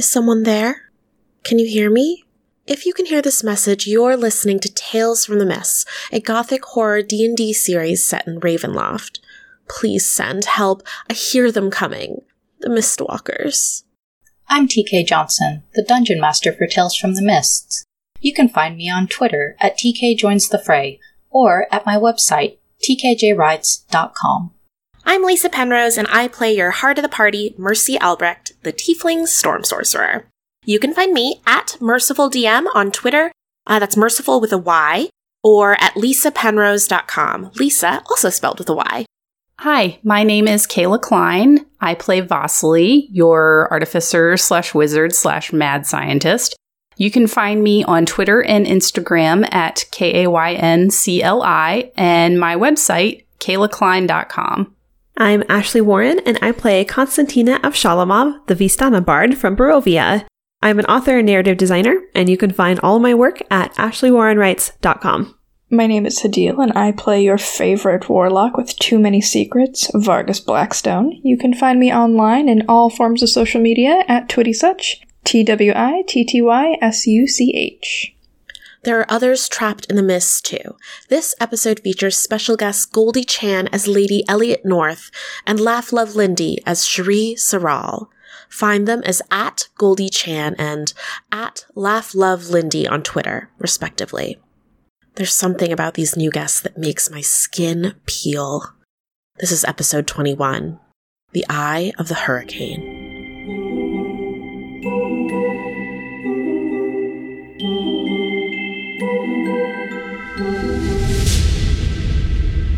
Is someone there? Can you hear me? If you can hear this message, you're listening to Tales from the Mists, a gothic horror D&D series set in Ravenloft. Please send help. I hear them coming. The Mistwalkers. I'm TK Johnson, the Dungeon Master for Tales from the Mists. You can find me on Twitter at TK Joins the Fray or at my website, tkjrides.com. I'm Lisa Penrose, and I play your heart of the party, Mercy Albrecht, the Tiefling Storm Sorcerer. You can find me at MercifulDM on Twitter. Uh, that's merciful with a Y, or at lisapenrose.com. Lisa, also spelled with a Y. Hi, my name is Kayla Klein. I play Vasily, your artificer slash wizard slash mad scientist. You can find me on Twitter and Instagram at K A Y N C L I and my website, kaylaklein.com. I'm Ashley Warren, and I play Konstantina Avshalomov, the Vistana Bard from Barovia. I'm an author and narrative designer, and you can find all my work at ashleywarrenwrites.com. My name is Hadil, and I play your favorite warlock with too many secrets, Vargas Blackstone. You can find me online in all forms of social media at TwittySuch, T W I T T Y S U C H. There are others trapped in the mist, too. This episode features special guest Goldie Chan as Lady Elliot North and Laugh Love Lindy as Cherie Saral. Find them as at Goldie Chan and at Laugh Love Lindy on Twitter, respectively. There's something about these new guests that makes my skin peel. This is episode 21 The Eye of the Hurricane.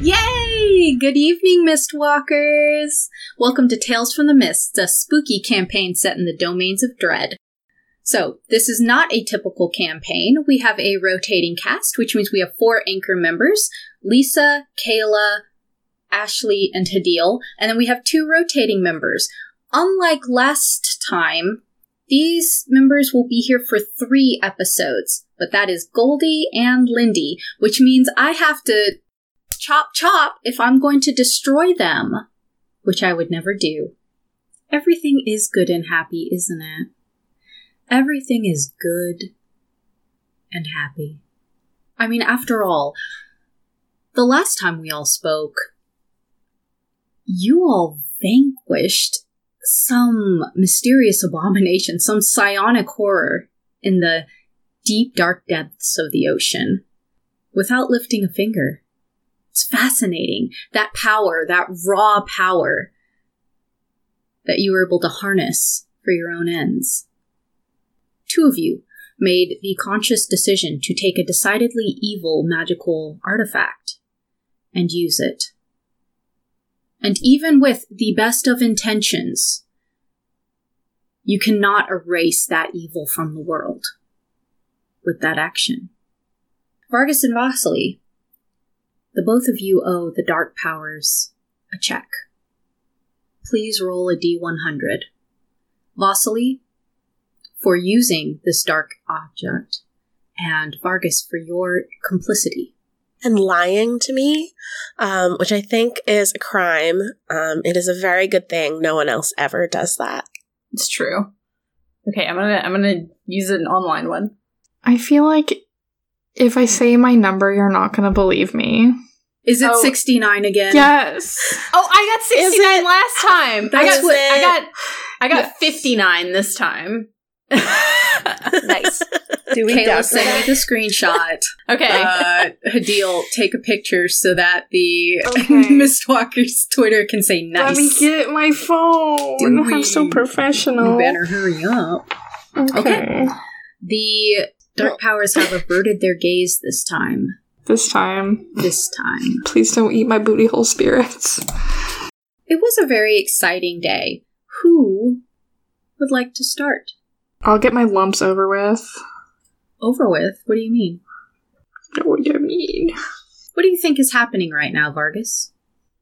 Yay! Good evening, Mistwalkers! Welcome to Tales from the Mists, a spooky campaign set in the domains of dread. So, this is not a typical campaign. We have a rotating cast, which means we have four anchor members Lisa, Kayla, Ashley, and Hadil, and then we have two rotating members. Unlike last time, these members will be here for three episodes, but that is Goldie and Lindy, which means I have to chop chop if I'm going to destroy them, which I would never do. Everything is good and happy, isn't it? Everything is good and happy. I mean, after all, the last time we all spoke, you all vanquished some mysterious abomination, some psionic horror in the deep, dark depths of the ocean without lifting a finger. It's fascinating. That power, that raw power that you were able to harness for your own ends. Two of you made the conscious decision to take a decidedly evil magical artifact and use it. And even with the best of intentions, you cannot erase that evil from the world with that action. Vargas and Vasily, the both of you owe the dark powers a check. Please roll a d100. Vasily, for using this dark object, and Vargas for your complicity. and lying to me, um, which I think is a crime. Um, it is a very good thing. No one else ever does that. It's true. Okay, I'm gonna I'm gonna use an online one. I feel like if I say my number, you're not going to believe me. Is it Oh. 69 again? Yes. Oh, I got 69 last time. I got what- I got I got Yes. 59 this time. nice. Do we Kayla, send me the screenshot. Okay. uh, Hadil, take a picture so that the Okay. Mistwalker's Twitter can say nice. Let me get my phone. Do I'm so professional. You better hurry up. Okay. The Dark Powers have averted their gaze this time. This time, This time. please don't eat my booty hole spirits. It was a very exciting day. Who would like to start? I'll get my lumps over with. Over with? What do you mean? What do you mean? What do you think is happening right now, Vargas?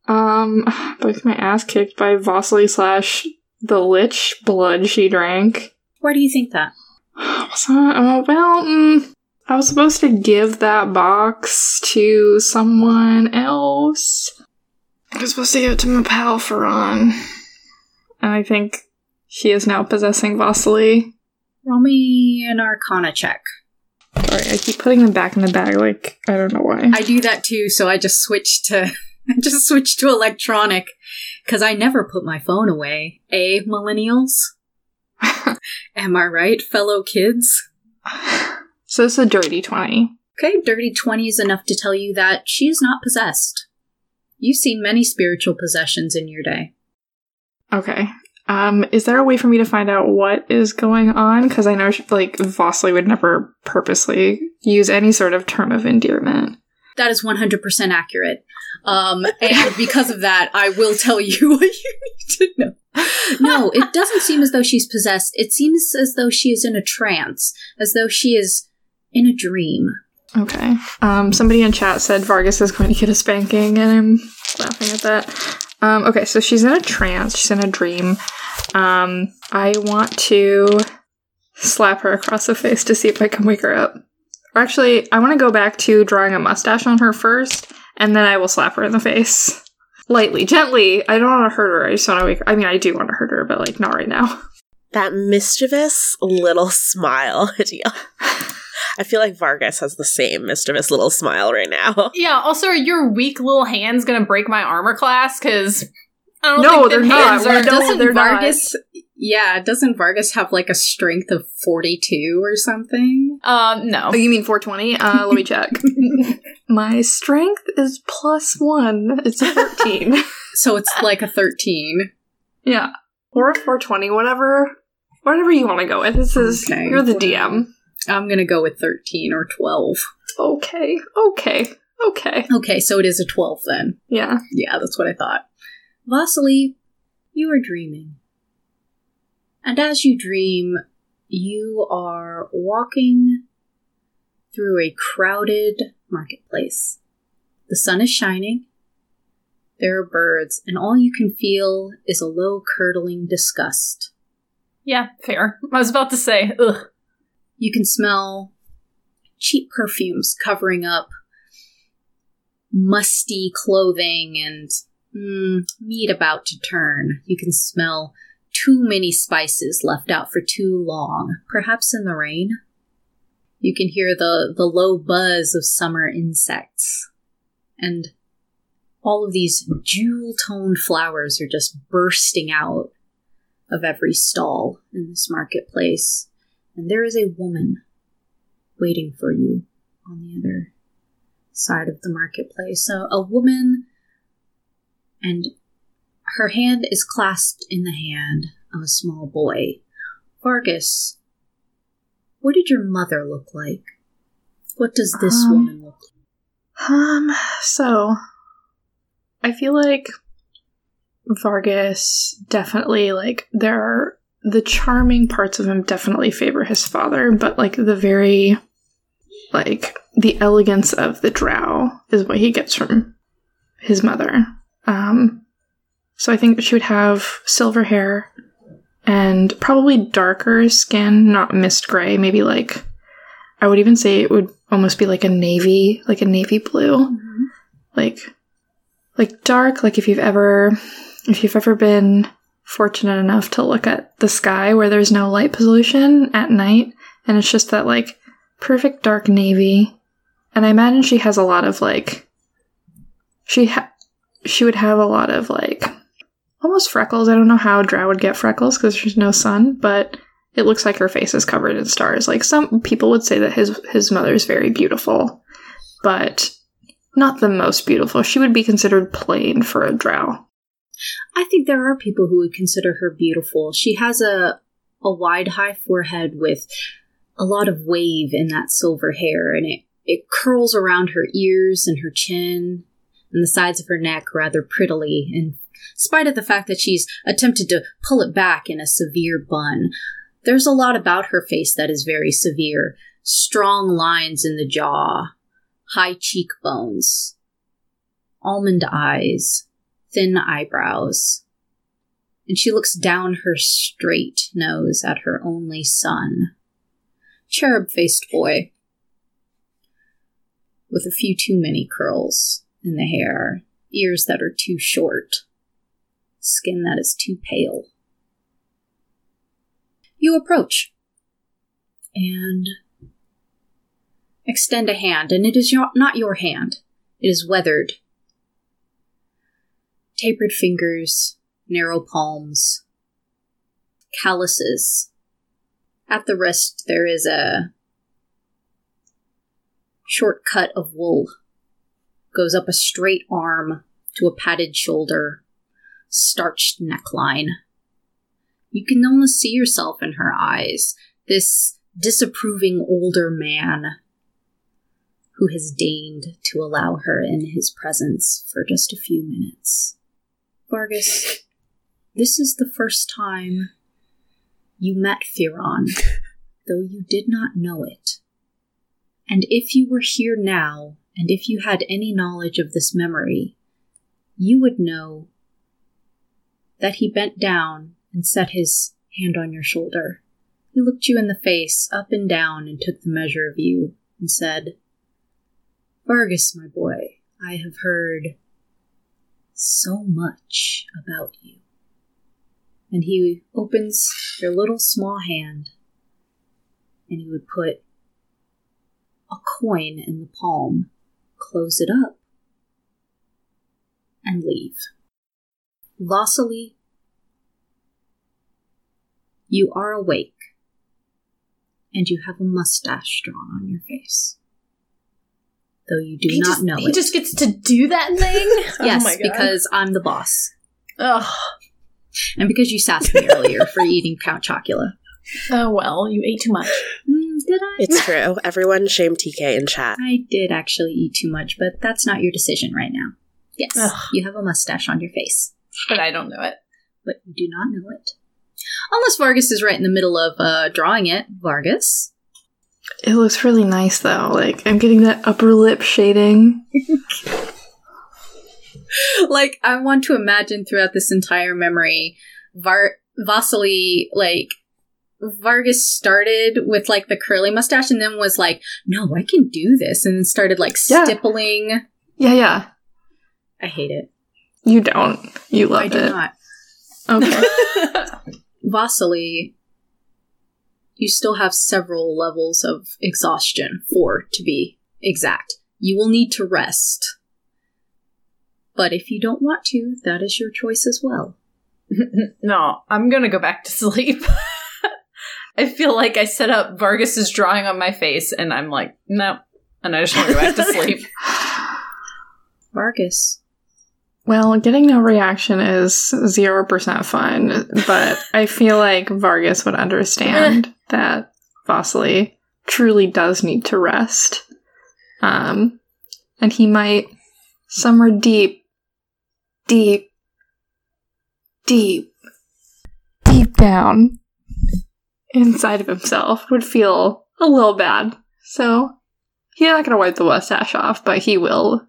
Um, both my ass kicked by Vasily slash the lich blood she drank. Why do you think that? Was that- uh, well, mm, I was supposed to give that box to someone else. I was supposed to give it to my pal Ferran. And I think She is now possessing Vasily. Roll me an Arcana check. Sorry, I keep putting them back in the bag. Like I don't know why. I do that too, so I just switched to I just switched to electronic because I never put my phone away. Eh, millennials? Am I right, fellow kids? so it's a dirty twenty. Okay, dirty 20 is enough to tell you that she is not possessed. You've seen many spiritual possessions in your day. Okay. Um, is there a way for me to find out what is going on? Because I know, like, Vasily would never purposely use any sort of term of endearment. That is 100% accurate. Um, and because of that, I will tell you what you need to know. No, it doesn't seem as though she's possessed. It seems as though she is in a trance, as though she is in a dream. Okay. Um, somebody in chat said Vargas is going to get a spanking, and I'm laughing at that. Um, okay, so she's in a trance. She's in a dream. Um, I want to slap her across the face to see if I can wake her up. Or actually, I want to go back to drawing a mustache on her first, and then I will slap her in the face. Lightly, gently. I don't want to hurt her. I just want to wake her. I mean, I do want to hurt her, but like, not right now. That mischievous little smile. I feel like Vargas has the same mischievous little smile right now. Yeah. Also, are your weak little hands gonna break my armor class? Because I don't No, think they're them not. hands are. don't- doesn't they're not. Vargas, yeah, doesn't Vargas have like a strength of 42 or something? Um, no. Oh, you mean 420? Uh, let me check. My strength is plus one. It's a 13. So it's like a 13. yeah. Or a 420, whatever. Whatever you want to go with. This is, Okay. you're the DM. I'm gonna go with 13 or 12. Okay, okay, okay. Okay, so it is a 12 then. Yeah. Yeah, that's what I thought. Vasily, you are dreaming. And as you dream, you are walking through a crowded marketplace. The sun is shining. There are birds, and all you can feel is a low, curdling disgust. Yeah, fair. I was about to say, ugh. You can smell cheap perfumes covering up musty clothing and mm, meat about to turn. You can smell too many spices left out for too long, perhaps in the rain. You can hear the, the low buzz of summer insects. And all of these jewel toned flowers are just bursting out of every stall in this marketplace and there is a woman waiting for you on the other side of the marketplace. So a woman, and her hand is clasped in the hand of a small boy. Vargas, what did your mother look like? What does this Um, woman look like? Um, so I feel like Vargas definitely like there are the charming parts of him definitely favor his father, but like the very like the elegance of the drow is what he gets from his mother. Um so I think she would have silver hair and probably darker skin, not mist gray, maybe like I would even say it would almost be like a navy, like a navy blue. Mm-hmm. Like like dark, like if you've ever if you've ever been fortunate enough to look at the sky where there's no light pollution at night and it's just that like perfect dark navy. And I imagine she has a lot of like she ha- she would have a lot of like almost freckles. I don't know how Drow would get freckles because there's no sun, but it looks like her face is covered in stars. Like some people would say that his his mother is very beautiful, but not the most beautiful. She would be considered plain for a drow. I think there are people who would consider her beautiful. She has a a wide, high forehead with a lot of wave in that silver hair, and it it curls around her ears and her chin and the sides of her neck rather prettily. In spite of the fact that she's attempted to pull it back in a severe bun, there's a lot about her face that is very severe. Strong lines in the jaw, high cheekbones, almond eyes, thin eyebrows. And she looks down her straight nose at her only son. Cherub faced boy. With a few too many curls in the hair, ears that are too short, skin that is too pale. You approach and extend a hand, and it is your, not your hand. It is weathered. Tapered fingers, narrow palms, calluses. At the wrist, there is a short cut of wool. Goes up a straight arm to a padded shoulder, starched neckline. You can almost see yourself in her eyes. This disapproving older man who has deigned to allow her in his presence for just a few minutes. Vargas, this is the first time you met Firon, though you did not know it. And if you were here now, and if you had any knowledge of this memory, you would know that he bent down and set his hand on your shoulder. He looked you in the face, up and down, and took the measure of you, and said, Vargas, my boy, I have heard so much about you. And he opens your little small hand, and he would put a coin in the palm, close it up, and leave. Vasily, you are awake, and you have a mustache drawn on your face. Though you do he not just, know he it. just gets to do that thing. Oh yes, oh my God. because I'm the boss. Ugh. And because you sassed me earlier for eating Count Chocula. Oh well, you ate too much. Did I? It's true. Everyone shame TK in chat. I did actually eat too much, but that's not your decision right now. Yes, Ugh. you have a mustache on your face, But I don't know it. but you do not know it. Unless Vargas is right in the middle of uh, drawing it. Vargas. It looks really nice though. Like I'm getting that upper lip shading. like, I want to imagine throughout this entire memory, Var- Vasily, like, Vargas started with like the curly mustache and then was like, no, I can do this. And then started like Yeah. stippling. Yeah, yeah. I hate it. You don't. You love I do it. not. Okay. Vasily, you still have several levels of exhaustion, four to be exact. You will need to rest. But if you don't want to, that is your choice as well. no, I'm gonna go back to sleep. I feel like I set up Vargas's drawing on my face, and I'm like, no, and I just want to go back to sleep. Vargas, well, getting no reaction is zero percent fun, but I feel like Vargas would understand that Vasily truly does need to rest. Um, and he might somewhere deep, deep, deep, deep down inside of himself would feel a little bad. So he's not going to wipe the mustache off, but he will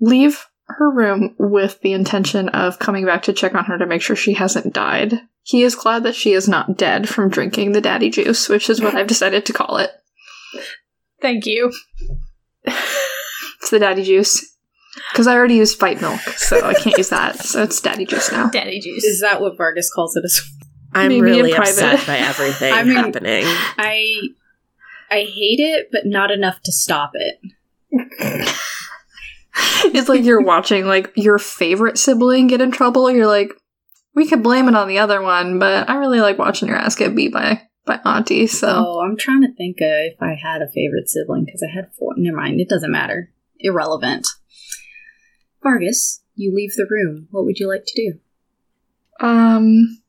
leave her room with the intention of coming back to check on her to make sure she hasn't died. He is glad that she is not dead from drinking the daddy juice, which is what I've decided to call it. Thank you. It's the daddy juice. Because I already used fight milk, so I can't use that. So it's daddy juice now. Daddy juice. is that what Vargas calls it as I'm Maybe really upset by everything I mean- happening. I I hate it, but not enough to stop it. It's like you're watching like your favorite sibling get in trouble. You're like, we could blame it on the other one, but I really like watching your ass get beat by by auntie. So Oh, I'm trying to think of if I had a favorite sibling because I had four. Never mind, it doesn't matter. Irrelevant. Vargas, you leave the room. What would you like to do? um,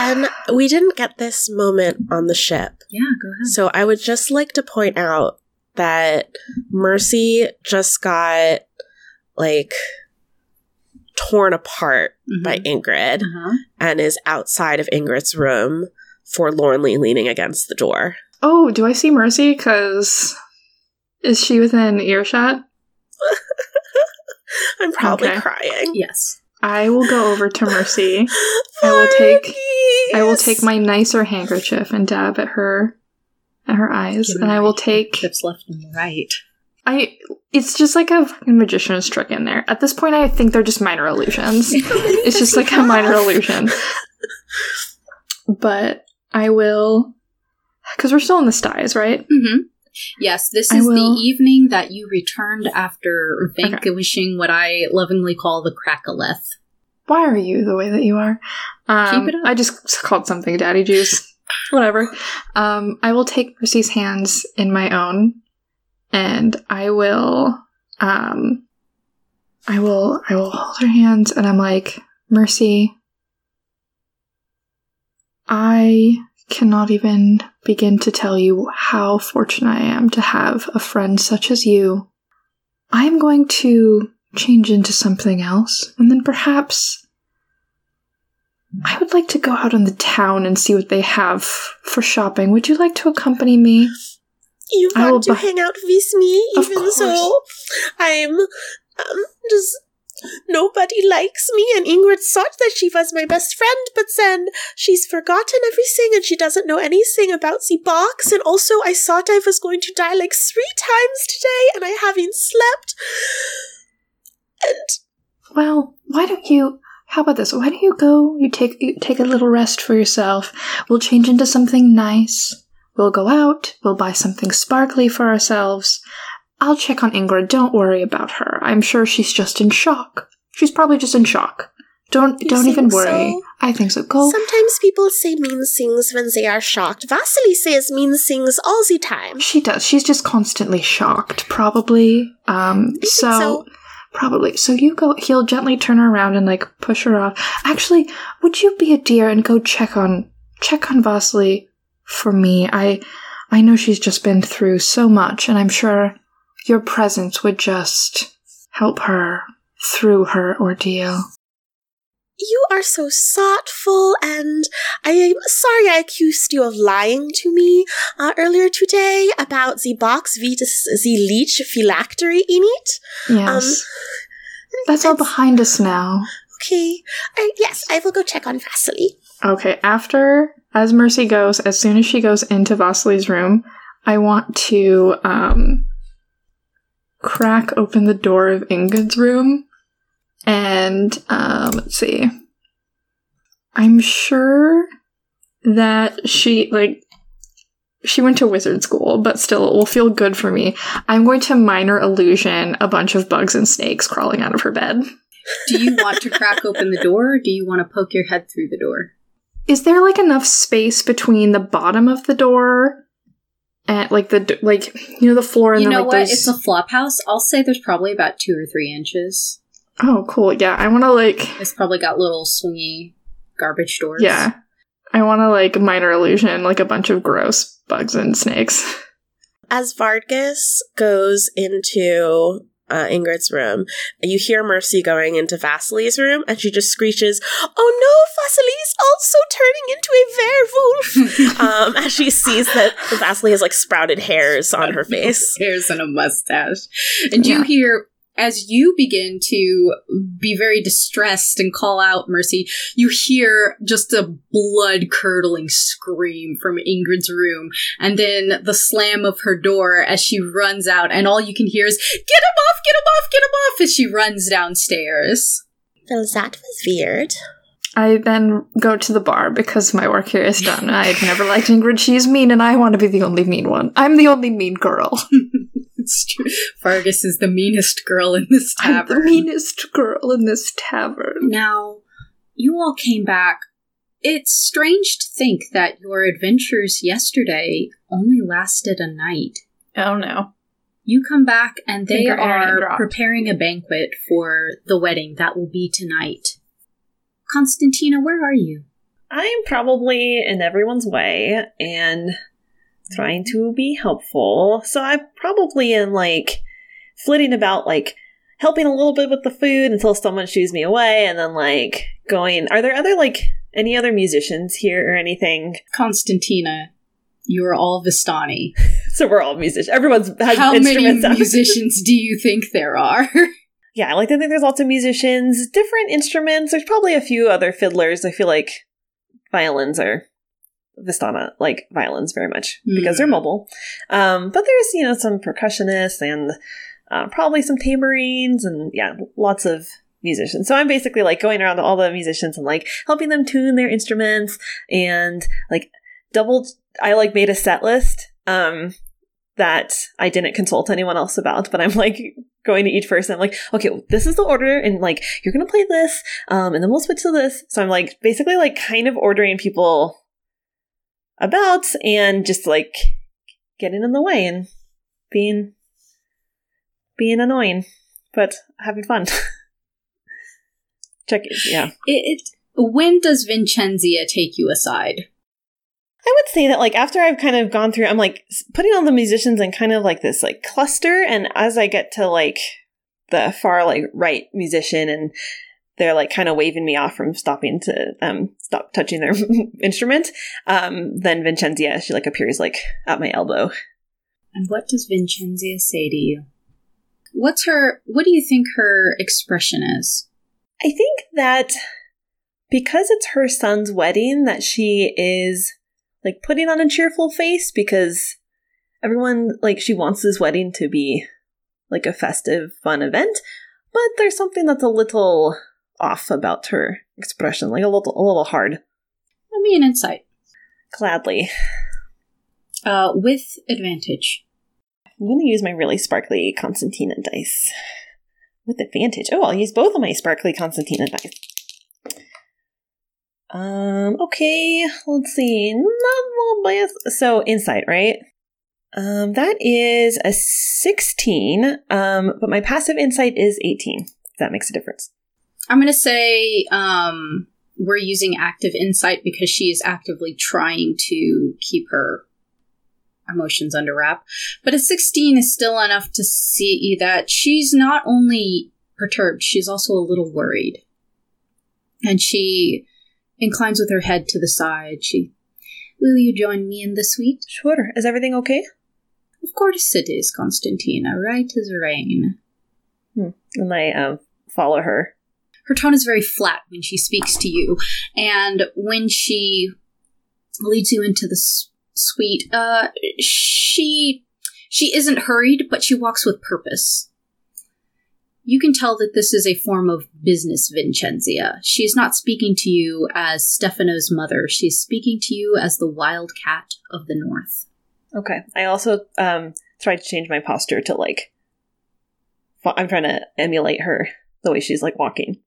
Ken, we didn't get this moment on the ship. Yeah, go ahead. So I would just like to point out that Mercy just got like torn apart by Ingrid Uh-huh. and is outside of Ingrid's room, forlornly leaning against the door. oh, do I see Mercy? Because is she within earshot? I'm probably Okay. crying. Yes. I will go over to Mercy. I will take- I will take my nicer handkerchief and dab at her at her eyes, Give and I will take Tips left and right. I it's just like a fucking magician's trick in there. At this point I think they're just minor illusions. it's just like a minor illusion. but I will. Because we're still in the styes, right? Mm-hmm. Yes, this is the evening that you returned after vanquishing what I lovingly call the Crackaleth. Why are you the way that you are? Um, Keep it up. I just called something daddy juice. Whatever. Um, I will take Mercy's hands in my own, and I will, um, I will, I will hold her hands, and I'm like, Mercy, I cannot even begin to tell you how fortunate I am to have a friend such as you. I am going to change into something else, and then perhaps I would like to go out in the town and see what they have for shopping. Would you like to accompany me? You want to bu- hang out with me, even so I'm um, just. Nobody likes me, and Ingrid thought that she was my best friend, but then she's forgotten everything and she doesn't know anything about the box. And also, I thought I was going to die like three times today, and I haven't slept. And Well, why don't you? How about this? Why don't you go? You take you take a little rest for yourself. We'll change into something nice. We'll go out. We'll buy something sparkly for ourselves. I'll check on Ingrid. Don't worry about her. I'm sure she's just in shock. She's probably just in shock. Don't You don't even worry. so? I think so. Go. sometimes people say mean things when they are shocked. Vasily says mean things all the time. She does. She's just constantly shocked, probably. Um, so, so. probably. So you go. He'll gently turn her around and like push her off. Actually, would you be a dear and go check on check on Vasily for me? I I know she's just been through so much, and I'm sure your presence would just help her through her ordeal. You are so thoughtful, and I am sorry I accused you of lying to me uh, earlier today about the box with the lich phylactery in it. Yes, that's all behind us now. Okay, I, yes, I will go check on Vasily. Okay, after as Mercy goes, as soon as she goes into Vasily's room, I want to um crack open the door of Ingrid's room and um let's see. I'm sure that she like she went to wizard school, but still it will feel good for me. I'm going to minor illusion a bunch of bugs and snakes crawling out of her bed. Do you want to crack open the door, or do you want to poke your head through the door? is there like enough space between the bottom of the door and like the like you know the floor and you then know like what? there's It's a flop house. I'll say there's probably about two or three inches. oh cool yeah i want to like It's probably got little swingy garbage doors. yeah i want to like minor illusion like a bunch of gross bugs and snakes As Vargas goes into uh, Ingrid's room, you hear Mercy going into Vasily's room, and she just screeches, "Oh no, Vasily is also turning into a werewolf!" um, as she sees that Vasily has like sprouted hairs on her face. hairs and a mustache. And you hear, as you begin to be very distressed and call out Mercy, you hear just a blood curdling scream from Ingrid's room, and then the slam of her door as she runs out, and all you can hear is, Get him off, get him off, get him off, as she runs downstairs. Well, that was weird. i then go to the bar because my work here is done i've never liked ingrid she's mean and i want to be the only mean one i'm the only mean girl It's true. Vargas is the meanest girl in this i'm the meanest girl in this tavern Now, you all came back. It's strange to think that your adventures yesterday only lasted a night. Oh no. You come back and they Finger are preparing a banquet for the wedding that will be tonight. Konstantina, where are you? I'm probably in everyone's way and trying to be helpful. So I'm probably in like flitting about, like helping a little bit with the food until someone shoos me away, and then like going. Are there other like any other musicians here or anything? Konstantina, you are all Vistani. So we're all musicians. Everyone's has How many musicians do you think there are? yeah, I like to think there's lots of musicians, different instruments. There's probably a few other fiddlers. I feel like violins are Vistana like violins very much because they're Hmm. mobile. Um, but there's you know some percussionists and uh, probably some tambourines and yeah, lots of musicians. So I'm basically like going around to all the musicians and like helping them tune their instruments and like double I like made a set list um that I didn't consult anyone else about, but I'm like going to each person. I'm like, okay, well, this is the order, and like you're gonna play this, um, and then we'll switch to this. So I'm like basically like kind of ordering people about and just like getting in the way and being being annoying, but having fun. Check it, yeah. It, it, when does Vincenzia take you aside? I would say that like after I've kind of gone through, I'm like putting all the musicians in kind of like this like cluster, and as I get to like the far like right musician, and they're like kind of waving me off from stopping to um stop touching their instrument, um then Vincenzia she like appears like at my elbow. And what does Vincenzia say to you? What's her, what do you think her expression is? I think that because it's her son's wedding, that she is like putting on a cheerful face because everyone like she wants this wedding to be like a festive, fun event, but there's something that's a little off about her expression, like a little a little hard. Give me an insight. Gladly. Uh, with advantage. I'm gonna use my really sparkly Konstantina dice. With advantage. Oh, I'll use both of my sparkly Konstantina dice. Um, okay, let's see. Not a little bias. So insight, right? Um, that is a 16. Um, but my passive insight is 18. If that makes a difference. I'm gonna say, um, we're using active insight because she is actively trying to keep her emotions under wrap. But a 16 is still enough to see that she's not only perturbed, she's also a little worried. And she inclines with her head to the side. She, Will you join me in the suite? Sure. Is everything okay? Of course it is, Konstantina, right as rain. And I um, follow her. Her tone is very flat when she speaks to you and when she leads you into the suite uh she she isn't hurried but she walks with purpose you can tell that this is a form of business vincenzia she's not speaking to you as stefano's mother she's speaking to you as the wild cat of the north Okay. I also um tried to change my posture to like. I'm trying to emulate her the way she's like walking.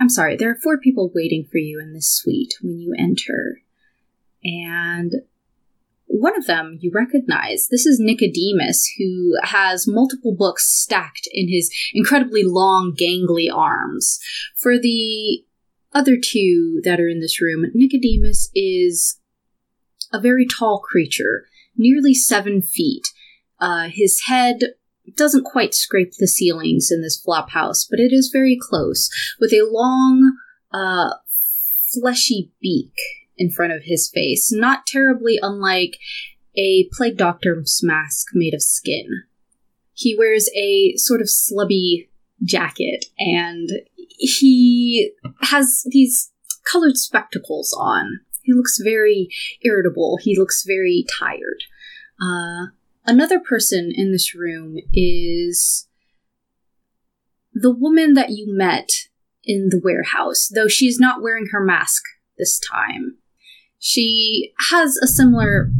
I'm sorry, there are four people waiting for you in this suite when you enter. And one of them you recognize. This is Nicodemus, who has multiple books stacked in his incredibly long, gangly arms. For the other two that are in this room, Nicodemus is a very tall creature, nearly seven feet. Uh, his head doesn't quite scrape the ceilings in this flop house, but it is very close, with a long, uh, fleshy beak in front of his face, not terribly unlike a plague doctor's mask made of skin. He wears a sort of slubby jacket, and he has these colored spectacles on. He looks very irritable. He looks very tired. Uh, another person in this room is the woman that you met in the warehouse, though she's not wearing her mask this time. She has a similar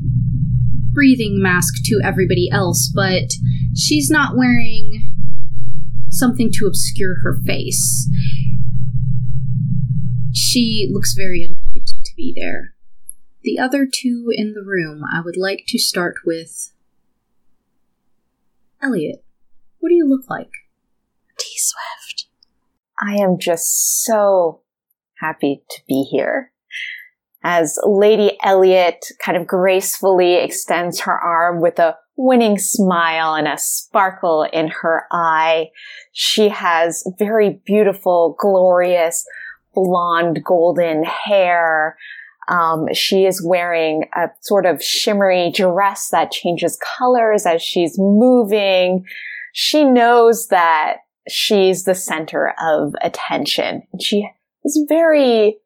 breathing mask to everybody else, but she's not wearing something to obscure her face. She looks very annoyed to be there. The other two in the room, I would like to start with Elliot. What do you look like? T Swift. I am just so happy to be here. As Lady Elliot kind of gracefully extends her arm with a winning smile and a sparkle in her eye, she has very beautiful, glorious, blonde golden hair. Um, she is wearing a sort of shimmery dress that changes colors as she's moving. She knows that she's the center of attention. She is very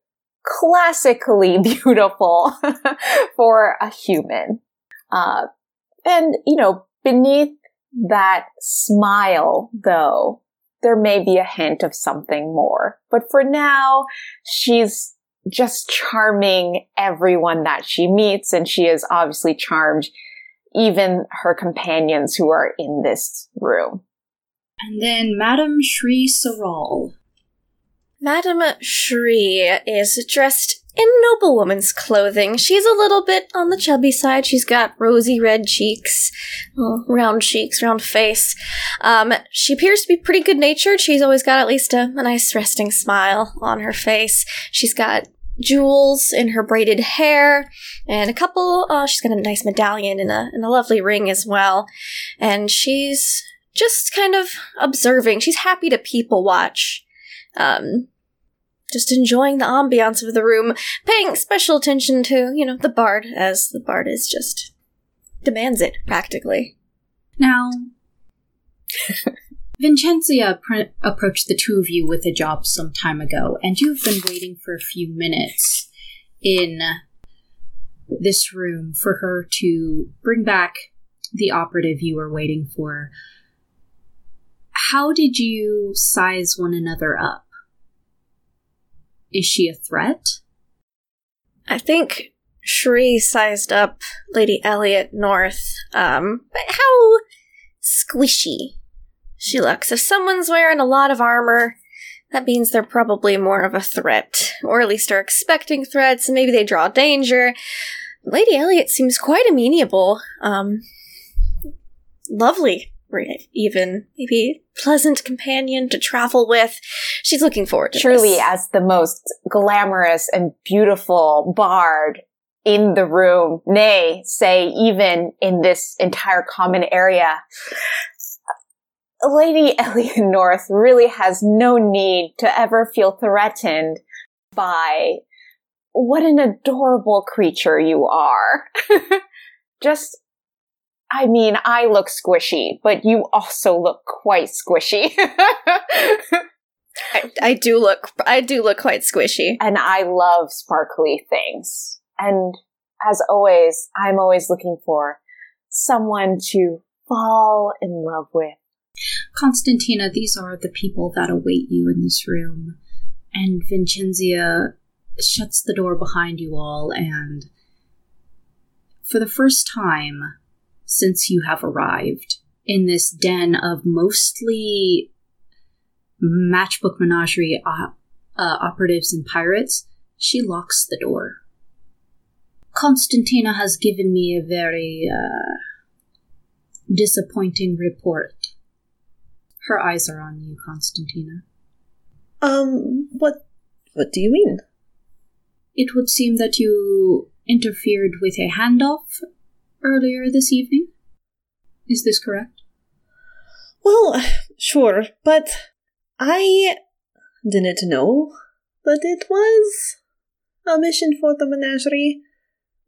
classically beautiful for a human. Uh, and, you know, beneath that smile, though, there may be a hint of something more. But for now, she's just charming everyone that she meets, and she is obviously charmed even her companions who are in this room. And then Madame Shri Saral. Madame Shri is dressed in noblewoman's clothing. She's a little bit on the chubby side. She's got rosy red cheeks, oh, round cheeks, round face. Um, she appears to be pretty good natured. She's always got at least a, a nice resting smile on her face. She's got jewels in her braided hair and a couple uh, she's got a nice medallion and a, and a lovely ring as well. And she's just kind of observing. She's happy to people watch. Um, just enjoying the ambiance of the room, paying special attention to, you know, the bard, as the bard is just demands it, practically. Now, Vincenzia pr- approached the two of you with a job some time ago, and you've been waiting for a few minutes in this room for her to bring back the operative you were waiting for. How did you size one another up? Is she a threat? I think Shri sized up Lady Elliot North. Um, but how squishy she looks. If someone's wearing a lot of armor, that means they're probably more of a threat, or at least are expecting threats, and maybe they draw danger. Lady Elliot seems quite amenable. Um, lovely, even maybe pleasant companion to travel with. She's looking forward to Truly, this. as the most glamorous and beautiful bard in the room, nay, say even in this entire common area, Lady Elliot North really has no need to ever feel threatened by what an adorable creature you are. Just, I mean, I look squishy, but you also look quite squishy. I, I do look, I do look quite squishy. and I love sparkly things. And as always, I'm always looking for someone to fall in love with. Konstantina, these are the people that await you in this room. And Vincenzia shuts the door behind you all, and for the first time since you have arrived in this den of mostly matchbook menagerie op- uh, operatives and pirates, she locks the door. Konstantina has given me a very uh, disappointing report. Her eyes are on you, Konstantina. Um, what, what do you mean? It would seem that you interfered with a handoff earlier this evening. Is this correct? Well, sure, but I didn't know that it was a mission for the menagerie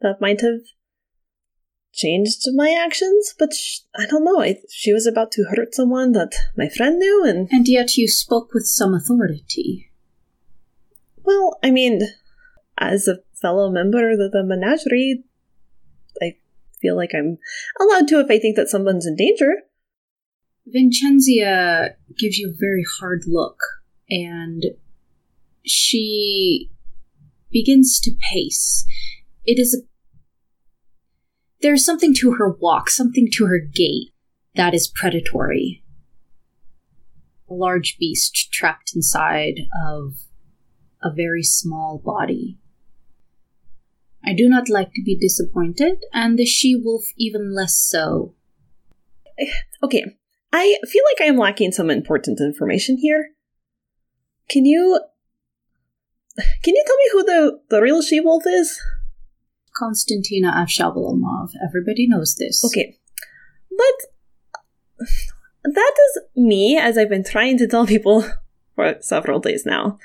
that might have changed my actions, but sh- I don't know. I, she was about to hurt someone that my friend knew, and And yet you spoke with some authority. well, I mean, as a fellow member of the menagerie, I feel like I'm allowed to if I think that someone's in danger. Vincenzia gives you a very hard look, and she begins to pace. It is a. There's something to her walk, something to her gait that is predatory. A large beast trapped inside of a very small body. I do not like to be disappointed, and the she wolf even less so. Okay, I feel like I am lacking some important information here. Can you can you tell me who the the real she wolf is? Konstantina Avshabalomov. Everybody knows this. Okay, but uh, that is me, as I've been trying to tell people for several days now,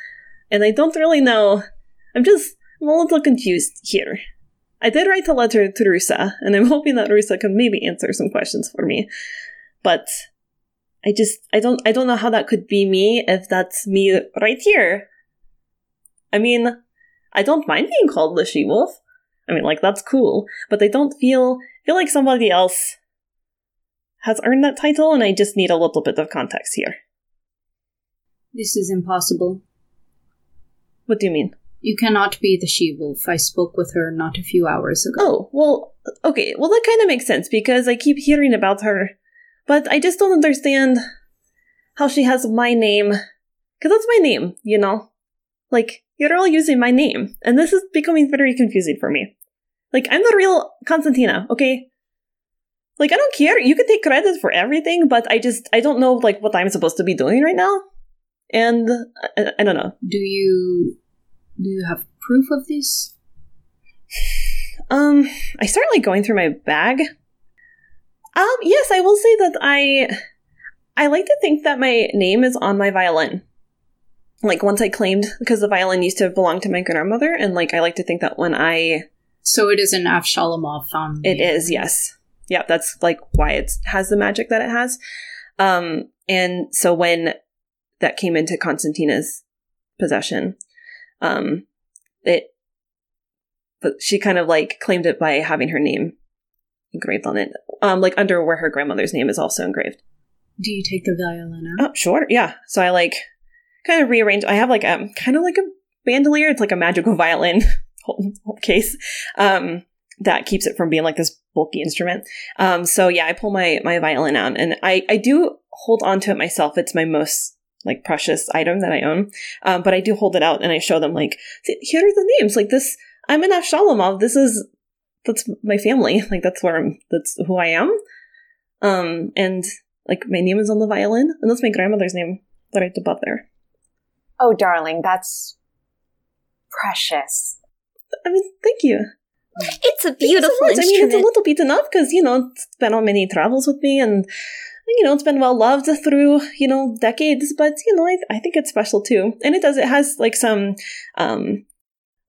and I don't really know. I'm just I'm a little confused here. I did write a letter to Rusa, and I'm hoping that Rusa can maybe answer some questions for me. But I just I don't I don't know how that could be me if that's me right here. I mean, I don't mind being called the she wolf. I mean, like that's cool, but I don't feel feel like somebody else has earned that title, and I just need a little bit of context here. This is impossible. What do you mean? You cannot be the she wolf. I spoke with her not a few hours ago. Oh, well, okay. Well, that kind of makes sense because I keep hearing about her, but I just don't understand how she has my name. Because that's my name, you know? Like, you're all using my name, and this is becoming very confusing for me. Like, I'm the real Konstantina, okay? Like, I don't care. You can take credit for everything, but I just, I don't know, like, what I'm supposed to be doing right now. And I, I don't know. Do you do you have proof of this? Um, I start like going through my bag. Um, yes, I will say that I I like to think that my name is on my violin. Like once I claimed because the violin used to belong to my grandmother, and like I like to think that when I So it is an Avshalomov found. it is yes, yeah, that's like why it has the magic that it has. Um, and so when that came into Konstantina's possession, um, it but she kind of like claimed it by having her name engraved on it, um, like under where her grandmother's name is also engraved. Do you take the violin out? Oh, sure. Yeah. So I like kind of rearrange. I have like a kind of like a bandolier. It's like a magical violin case um, that keeps it from being like this bulky instrument. Um, so yeah, I pull my my violin out, and I I do hold on to it myself. It's my most like precious item that I own. Um, but I do hold it out and I show them like, here are the names. Like this, I'm an Avshalomov. This is that's my family. Like that's where I'm. That's who I am. Um, and like my name is on the violin, and that's my grandmother's name right above there. Oh, darling, that's precious. I mean, thank you. It's a Thank you so beautiful much. I mean, it's a little bit enough because you know it's been on many travels with me, and you know it's been well loved through you know decades. But you know, I, I think it's special too, and it does. It has like some um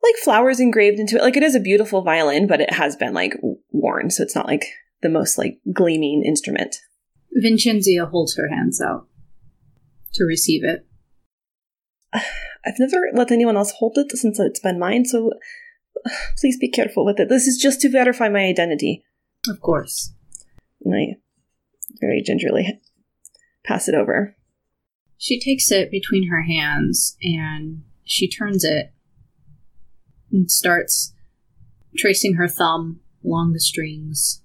like flowers engraved into it. Like it is a beautiful violin, but it has been like worn, so it's not like the most like gleaming instrument. Vincenzia holds her hands out to receive it. I've never let anyone else hold it since it's been mine, so please be careful with it. This is just to verify my identity. Of course. And I very gingerly pass it over. She takes it between her hands and she turns it and starts tracing her thumb along the strings,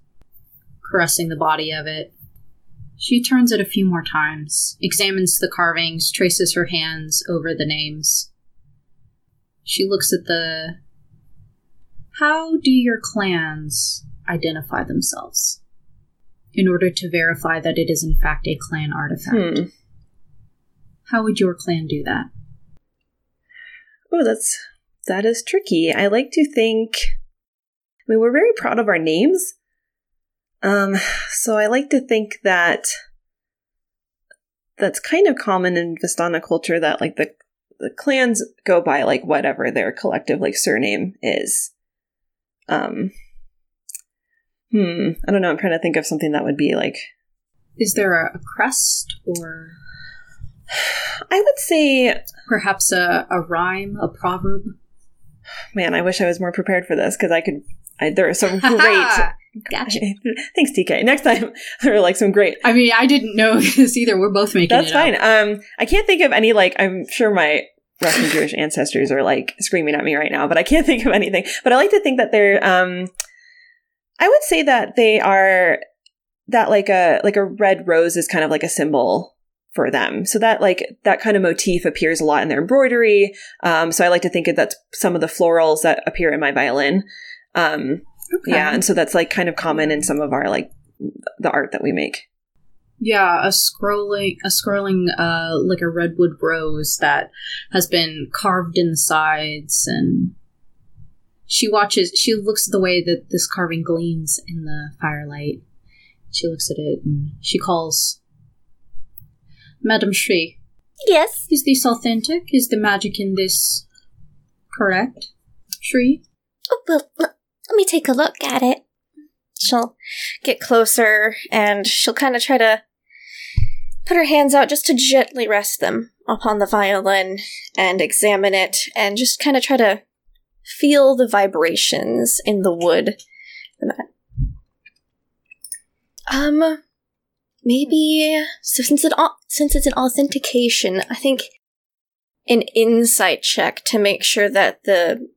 caressing the body of it. She turns it a few more times, examines the carvings, traces her hands over the names. She looks at the. How do your clans identify themselves? In order to verify that it is in fact a clan artifact. Hmm. How would your clan do that? Oh, that's that is tricky. I like to think I mean we're very proud of our names. Um so I like to think that that's kind of common in Vistana culture that like the the clans go by like whatever their collective like surname is. Um Hmm, I don't know. I'm trying to think of something that would be like Is there a, crest or I would say perhaps a, a rhyme, a proverb? man, I wish I was more prepared for this because I could I, there are some great Gotcha. Thanks, TK. Next time, there are like some great. I mean, I didn't know this either. We're both making That's fine. up. Um, I can't think of any like. I'm sure my Russian Jewish ancestors are like screaming at me right now, but I can't think of anything. But I like to think that they're. Um, I would say that they are that like a like a red rose is kind of like a symbol for them. So that like that kind of motif appears a lot in their embroidery. Um, so I like to think that that's some of the florals that appear in my violin. Um, Okay. yeah, and so that's like kind of common in some of our like the art that we make. Yeah, a scrolling, a scrolling, uh, like a redwood rose that has been carved in the sides, and she watches. She looks at the way that this carving gleams in the firelight. She looks at it and she calls, "Madam Shri, yes. is this authentic? Is the magic in this correct, Shri?" Oh, well, l- let me take a look at it. She'll get closer and she'll kind of try to put her hands out just to gently rest them upon the violin and examine it and just kind of try to feel the vibrations in the wood. Um, maybe so since it since it's an authentication, I think an insight check to make sure that the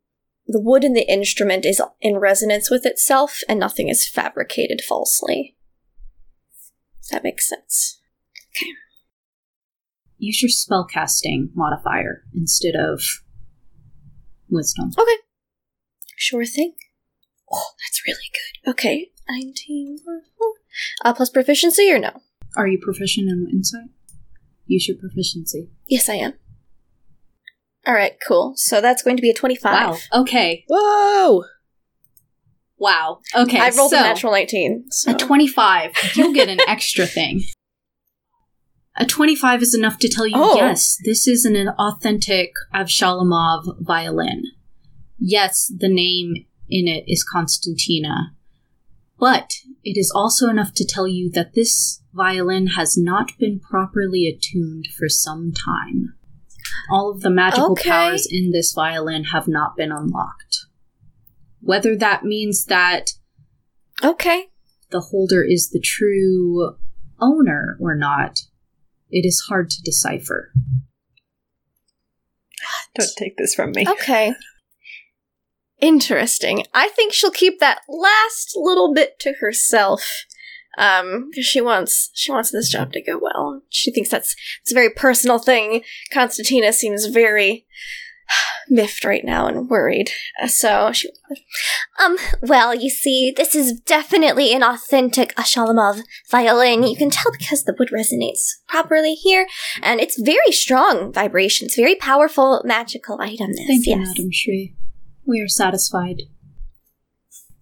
the wood in the instrument is in resonance with itself and nothing is fabricated falsely. If that makes sense. Okay. Use your spellcasting modifier instead of wisdom. Okay. Sure thing. Oh, that's really good. Okay. 19. Uh, plus proficiency or no? Are you proficient in insight? Use your proficiency. Yes, I am. Alright, cool. So that's going to be a 25. Wow. Okay. Whoa! Wow. Okay. I rolled so, a natural 19. So. A 25. You'll get an extra thing. A 25 is enough to tell you Oh. yes, this is an authentic Avshalomov violin. Yes, the name in it is Konstantina. But it is also enough to tell you that this violin has not been properly attuned for some time. All of the magical Okay. powers in this violin have not been unlocked. Whether that means that Okay. the holder is the true owner or not, it is hard to decipher. Don't take this from me. Okay. Interesting. I think she'll keep that last little bit to herself. Um, 'cause she wants she wants this job to go well. She thinks that's it's a very personal thing. Konstantina seems very miffed right now and worried. So she Um, well, you see, this is definitely an authentic Avshalomov violin. You can tell because the wood resonates properly here, and it's very strong vibrations, very powerful magical item. This, Thank you, yes. Madam Shri. We are satisfied.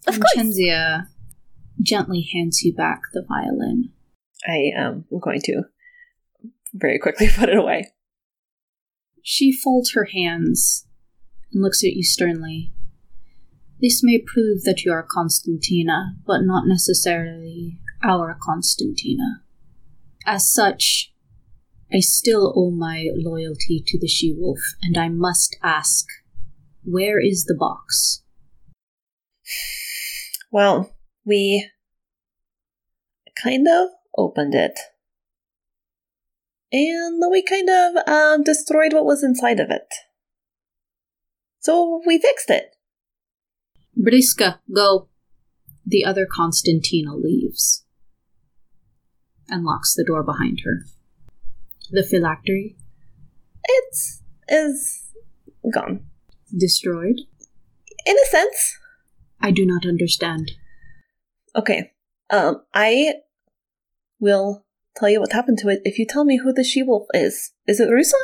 Of. Chenzia gently hands you back the violin. I um, am going to very quickly put it away. She folds her hands and looks at you sternly. This may prove that you are Konstantina, but not necessarily our Konstantina. As such, I still owe my loyalty to the she wolf, and I must ask where is the box? Well, we kind of opened it. And we kind of um, destroyed what was inside of it. So we fixed it. Briska, go. The other Konstantina leaves and locks the door behind her. The phylactery It's is gone. destroyed? In a sense. I do not understand. Okay. Um, I will tell you what happened to it if you tell me who the she-wolf is. Is it Rusa?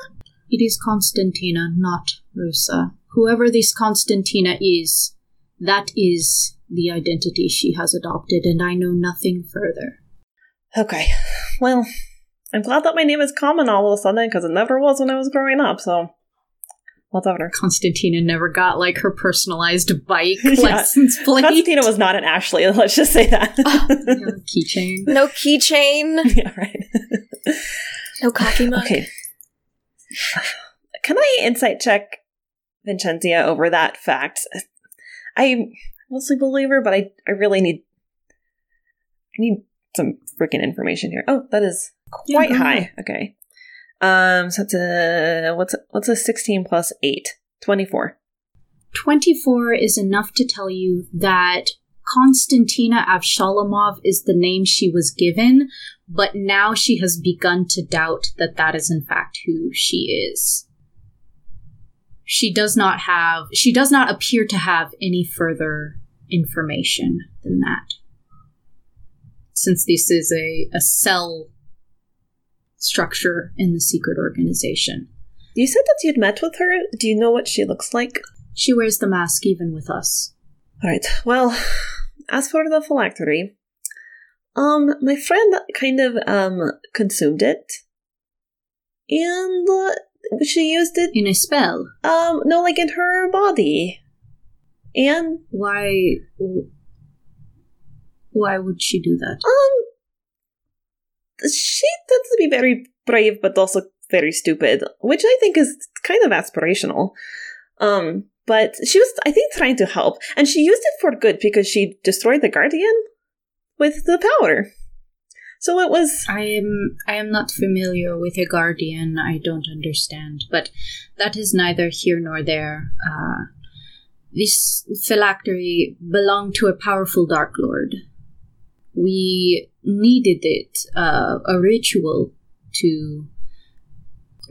It is Konstantina, not Rusa. Whoever this Konstantina is, that is the identity she has adopted, and I know nothing further. Okay. Well, I'm glad that my name is common all of a sudden because it never was when I was growing up, so whatever. Konstantina never got like her personalized bike Yeah. license plate. Konstantina was not an Ashley, let's just say that. Her keychain. no keychain, yeah, right. no coffee mug. Okay. Can I insight check Vincenzia over that fact? I mostly believe her, but I, I really need I need some freaking information here. Oh, that is quite go high. Okay. Um so it's a what's what's a 16 plus 8? 24. 24 is enough to tell you that Konstantina Avshalomov is the name she was given, but now she has begun to doubt that that is in fact who she is. She does not have, she does not appear to have any further information than that. Since this is a, a cell structure in the secret organization. You said that you'd met with her. Do you know what she looks like? She wears the mask even with us. All right. Well, as for the phylactery, um, my friend kind of um consumed it, and uh, she used it. In a spell. Um, no, like in her body, and Why? Why would she do that? um, she tends to be very brave, but also very stupid, which I think is kind of aspirational. Um, but she was, I think, trying to help, and she used it for good because she destroyed the guardian with the power. So it was. I am I am not familiar with a guardian. I don't understand, but that is neither here nor there. Uh, this phylactery belonged to a powerful dark lord. We needed it, uh, a ritual to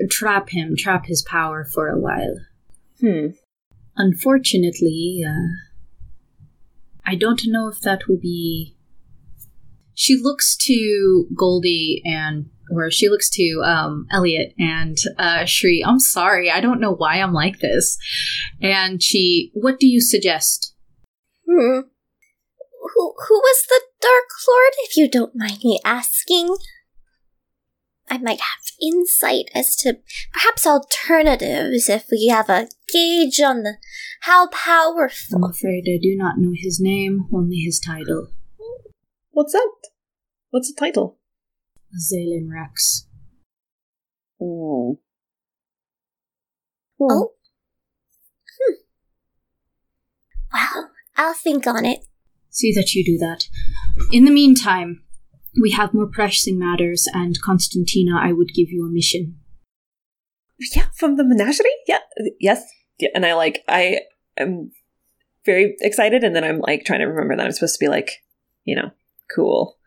trap him, trap his power for a while. Hmm. Unfortunately, uh, I don't know if that will be. She looks to Goldie and, or she looks to um, Elliot and uh, Shri. I'm sorry, I don't know why I'm like this. And she, what do you suggest? Hmm. Who who was the Dark Lord, if you don't mind me asking? I might have insight as to perhaps alternatives if we have a gauge on the how powerful. I'm afraid I do not know his name, only his title. What's that? What's the title? Zalen Rex. Hmm. Oh. Hmm. Well, I'll think on it. See that you do that. In the meantime, we have more pressing matters, and Konstantina, I would give you a mission. Yeah, from the menagerie? Yeah. Yes. Yeah. And I like, I am very excited. And then I'm like trying to remember that I'm supposed to be like, you know, cool.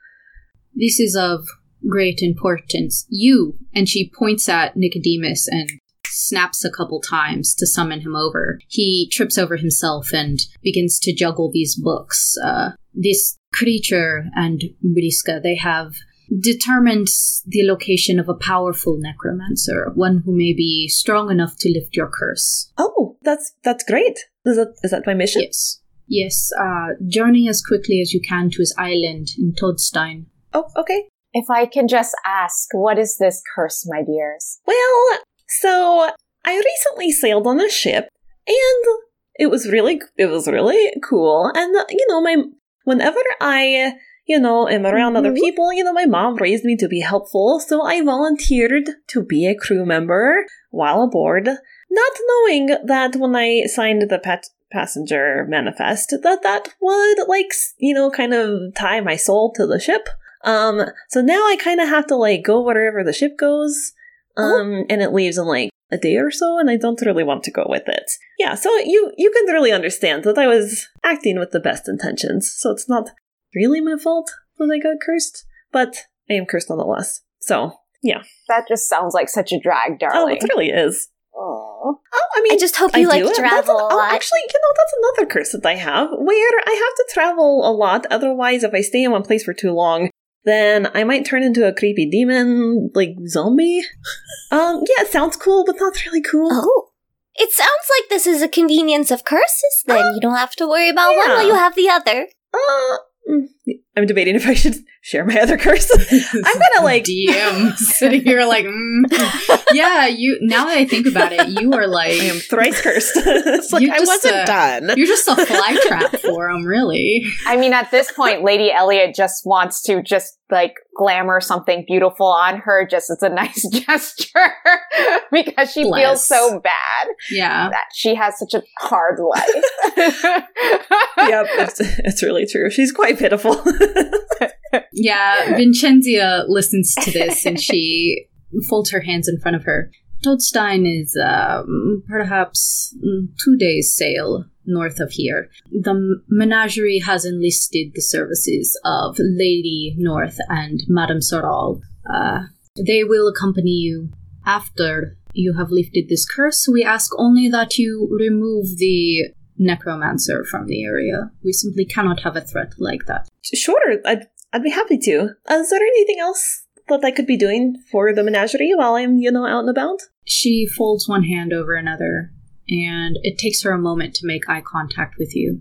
This is of great importance. You, and she points at Nicodemus and snaps a couple times to summon him over. He trips over himself and begins to juggle these books. Uh, this creature and Briska, they have determined the location of a powerful necromancer, one who may be strong enough to lift your curse. Oh, that's that's great. Is that is that my mission? Yes. Yes, uh, journey as quickly as you can to his island in Toadstein. Oh, okay. If I can just ask, what is this curse, my dears? Well, so I recently sailed on a ship, and it was really it was really cool. And you know, my whenever I you know am around other people, you know, my mom raised me to be helpful, so I volunteered to be a crew member while aboard, not knowing that when I signed the passenger manifest that that would like you know kind of tie my soul to the ship. Um so now i kind of have to like go wherever the ship goes um and it leaves in like a day or so and i don't really want to go with it yeah so you you can really understand that i was acting with the best intentions so it's not really my fault that i got cursed but i am cursed nonetheless so yeah That just sounds like such a drag, darling. oh it really is Aw. Oh, I mean, I just hope you like do travel That's a an- oh, actually, you know, that's another curse that I have, where I have to travel a lot. Otherwise, if I stay in one place for too long, then I might turn into a creepy demon, like zombie. um, yeah, it sounds cool, but not really cool. Oh. It sounds like this is a convenience of curses, then. you don't have to worry about one while you have the other. Uh, mm, I'm debating if I should share my other curse. I'm gonna like. DM sitting here like, mm. yeah. You now that I think about it, you are like I am thrice cursed. it's like I just wasn't a- done. you're just a fly trap for him, really. I mean, at this point, Lady Elliot just wants to just like glamour something beautiful on her just as a nice gesture because she feels so bad Yeah. that she has such a hard life. yep, it's, it's really true. She's quite pitiful. Yeah, Vincenzia listens to this and she folds her hands in front of her. Toadstein is um, perhaps mm, two days' sail north of here. The menagerie has enlisted the services of Lady North and Madame Soral. Uh, they will accompany you after you have lifted this curse. We ask only that you remove the necromancer from the area. We simply cannot have a threat like that. Sure, I'd, I'd be happy to. Uh, is there anything else that I could be doing for the menagerie while I'm, you know, out and about? She folds one hand over another, and it takes her a moment to make eye contact with you.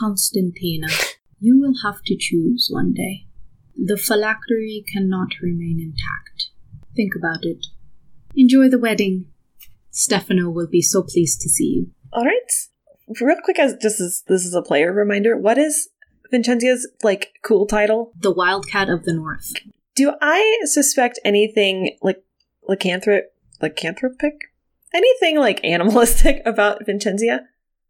Konstantina, you will have to choose one day. The phylactery cannot remain intact. Think about it. Enjoy the wedding. Stefano will be so pleased to see you. All right. Real quick, as just as this is a player reminder, what is Vincenzia's like cool title? The Wildcat of the North. Do I suspect anything like lycanthrop lycanthropic? Anything like animalistic about Vincenzia?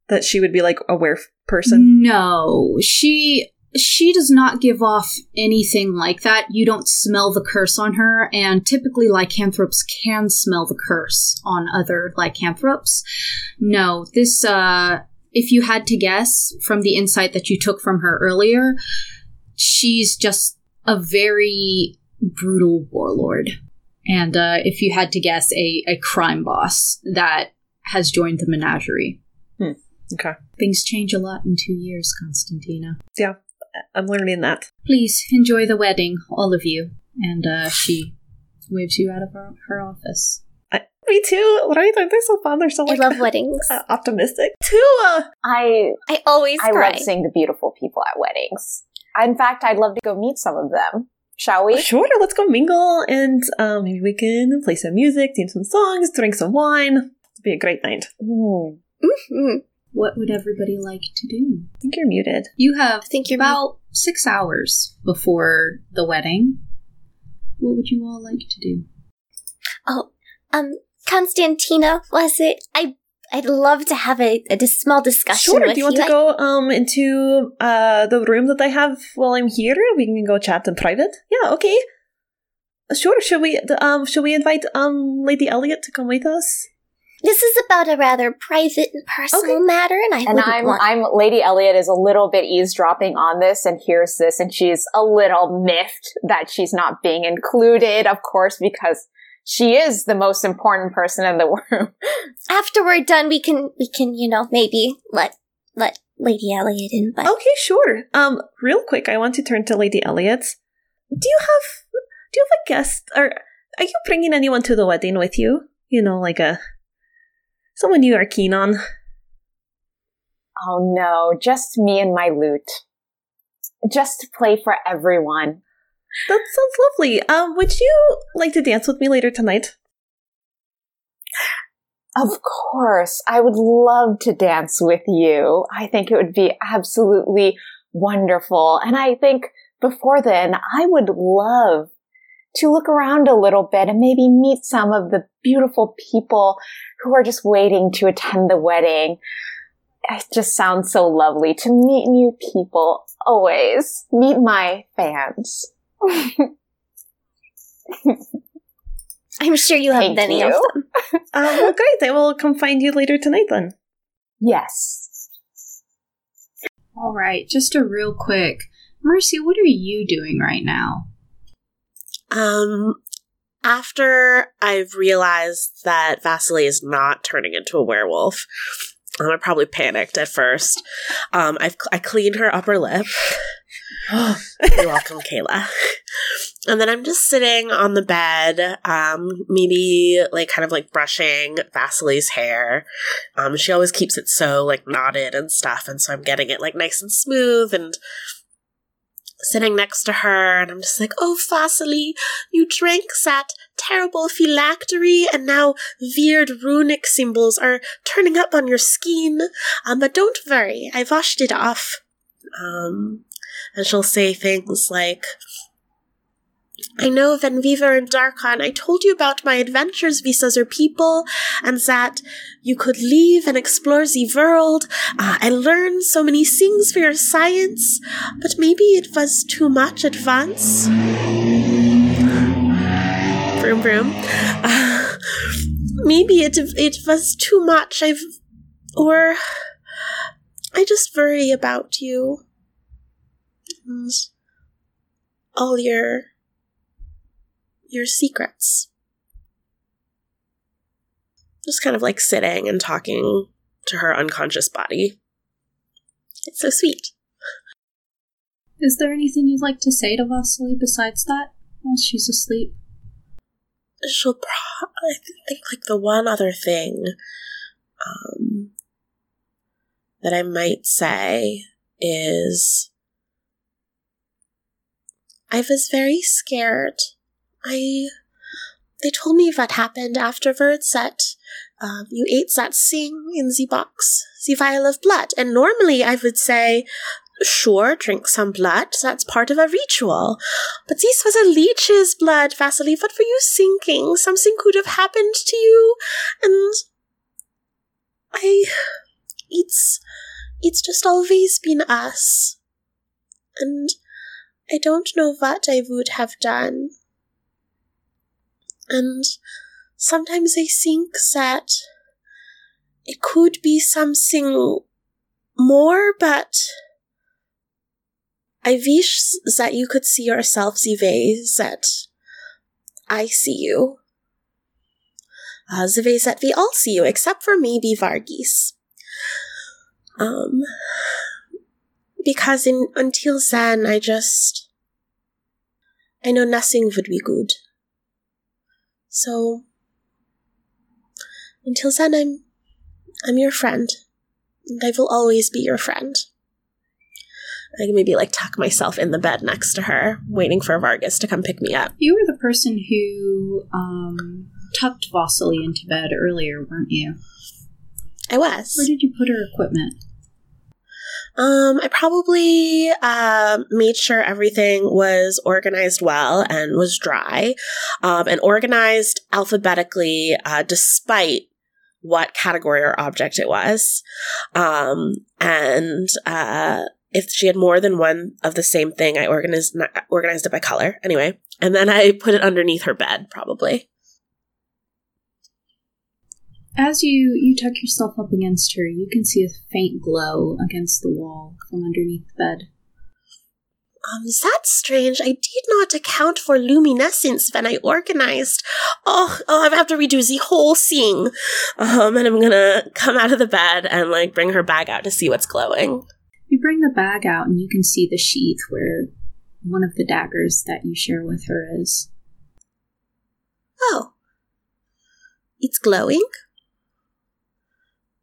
That she would be like a weref person? No, she she does not give off anything like that. You don't smell the curse on her, and typically lycanthropes can smell the curse on other lycanthropes. No, this, uh, if you had to guess from the insight that you took from her earlier, she's just a very brutal warlord. And uh, if you had to guess, a, a crime boss that has joined the menagerie. Okay. Things change a lot in two years, Konstantina. Yeah, I'm learning that. Please enjoy the wedding, all of you. And uh, she waves you out of her, her office. I, me too. Right? Aren't They're so fun? They're so I like, love weddings. uh, optimistic. Too. I I always I cry. love seeing the beautiful people at weddings. In fact, I'd love to go meet some of them. Shall we? sure. Let's go mingle and um, maybe we can play some music, sing some songs, drink some wine. It'll be a great night. Hmm. Mhm. What would everybody like to do? I think you're muted. You have I think you're about six hours before the wedding. What would you all like to do? Oh, um, Konstantina, was it? I I'd love to have a, a small discussion Sure. with Do you want to go um into uh the room that I have while I'm here? We can go chat in private. Yeah. Okay. Sure. Should we um should we invite um Lady Elliot to come with us? This is about a rather private and personal Okay. matter, and I and I'm want. I'm Lady Elliot is a little bit eavesdropping on this and hears this and she's a little miffed that she's not being included, of course, because she is the most important person in the room. After we're done, we can we can you know maybe let let Lady Elliot in. But Okay, sure. Um, real quick, I want to turn to Lady Elliot. Do you have do you have a guest or are you bringing anyone to the wedding with you? You know, like a someone you are keen on. Oh no, just me and my lute. Just to play for everyone. That sounds lovely. Um, would you like to dance with me later tonight? Of course, I would love to dance with you. I think it would be absolutely wonderful. And I think before then, I would love to look around a little bit and maybe meet some of the beautiful people who are just waiting to attend the wedding. It just sounds so lovely to meet new people always. Meet my fans. I'm sure you have Thank many of them. Uh, well, great. I will come find you later tonight then. yes. All right, just a real quick. Mercy, what are you doing right now? Um, after I've realized that Vasily is not turning into a werewolf, um, I probably panicked at first. Um, I've I cleaned her upper lip. You're welcome, Kayla. And then I'm just sitting on the bed, um, maybe like kind of like brushing Vasily's hair. Um, she always keeps it so like knotted and stuff, and so I'm getting it like nice and smooth and sitting next to her, and I'm just like, oh, Vasily, you drank that terrible phylactery, and now weird runic symbols are turning up on your skin. Um, but don't worry, I washed it off. Um, and she'll say things like, I know we were Darkon, I told you about my adventures with other people, and that you could leave and explore the world. Uh, I learned so many things for your science, but maybe it was too much at once. Vroom vroom. Uh, maybe it it was too much. I've or I just worry about you. And all your your secrets. Just kind of like sitting and talking to her unconscious body. It's so sweet. Is there anything you'd like to say to Vasily besides that while she's asleep? She'll pro- I think like the one other thing um, that I might say is I was very scared. I they told me what happened afterwards that um, you ate that thing in the box, the vial of blood, and normally I would say, sure, drink some blood. That's part of a ritual. But this was a leech's blood, Vasily. What were you thinking? Something could have happened to you, and I. It's. It's just always been us. and I don't know what I would have done. And sometimes I think that it could be something more, but I wish that you could see yourself the way that I see you. Uh, the way that we all see you, except for maybe Vargas. Um, because in, until then, I just, I know nothing would be good. So, until then, I'm, I'm your friend. And I will always be your friend. I can maybe like tuck myself in the bed next to her, waiting for Vargas to come pick me up. You were the person who um, tucked Vasily into bed earlier, weren't you? I was. Where did you put her equipment? Um, I probably uh, made sure everything was organized well and was dry, um, and organized alphabetically, uh, despite what category or object it was. Um, and uh, if she had more than one of the same thing, I organized organized it by color. Anyway, and then I put it underneath her bed, probably. As you you tuck yourself up against her, you can see a faint glow against the wall from underneath the bed. Um, that's strange. I did not account for luminescence when I organized. Oh, oh, I have to redo the whole scene. Um, and I'm gonna come out of the bed and like bring her bag out to see what's glowing. You bring the bag out and you can see the sheath where one of the daggers that you share with her is. Oh. It's glowing?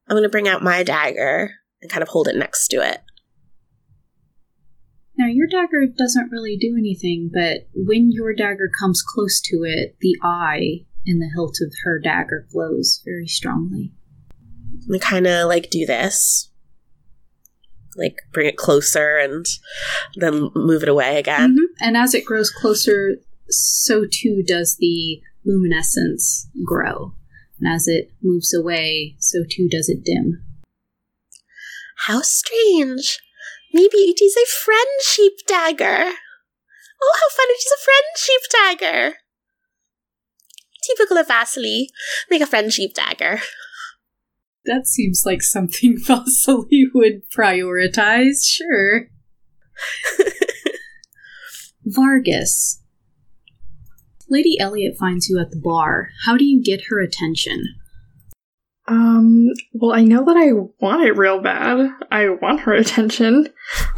I'm gonna bring out my dagger and kind of hold it next to it. Now, your dagger doesn't really do anything, but when your dagger comes close to it, the eye in the hilt of her dagger glows very strongly. I kind of like do this, like bring it closer and then move it away again. Mm-hmm. And as it grows closer, so too does the luminescence grow. And as it moves away, so too does it dim. How strange. Maybe it is a friendship dagger. Oh, how fun! It is a friendship dagger. Typical of Vasily. Make a friendship dagger. That seems like something Vasily would prioritize, sure. Vargas. Lady Elliot finds you at the bar. How do you get her attention? Um, well, I know that I want it real bad. I want her attention.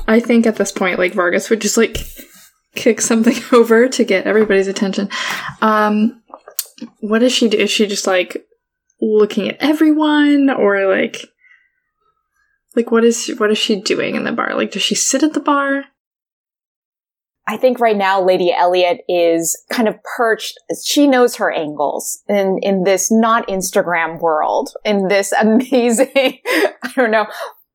I think at this point, like, Vargas would just, like, kick something over to get everybody's attention. Um, what does she do? Is she just, like, looking at everyone? Or, like, like, what is, what is she doing in the bar? Like, does she sit at the bar? I think right now Lady Elliot is kind of perched. She knows her angles in, in this not Instagram world, in this amazing, I don't know,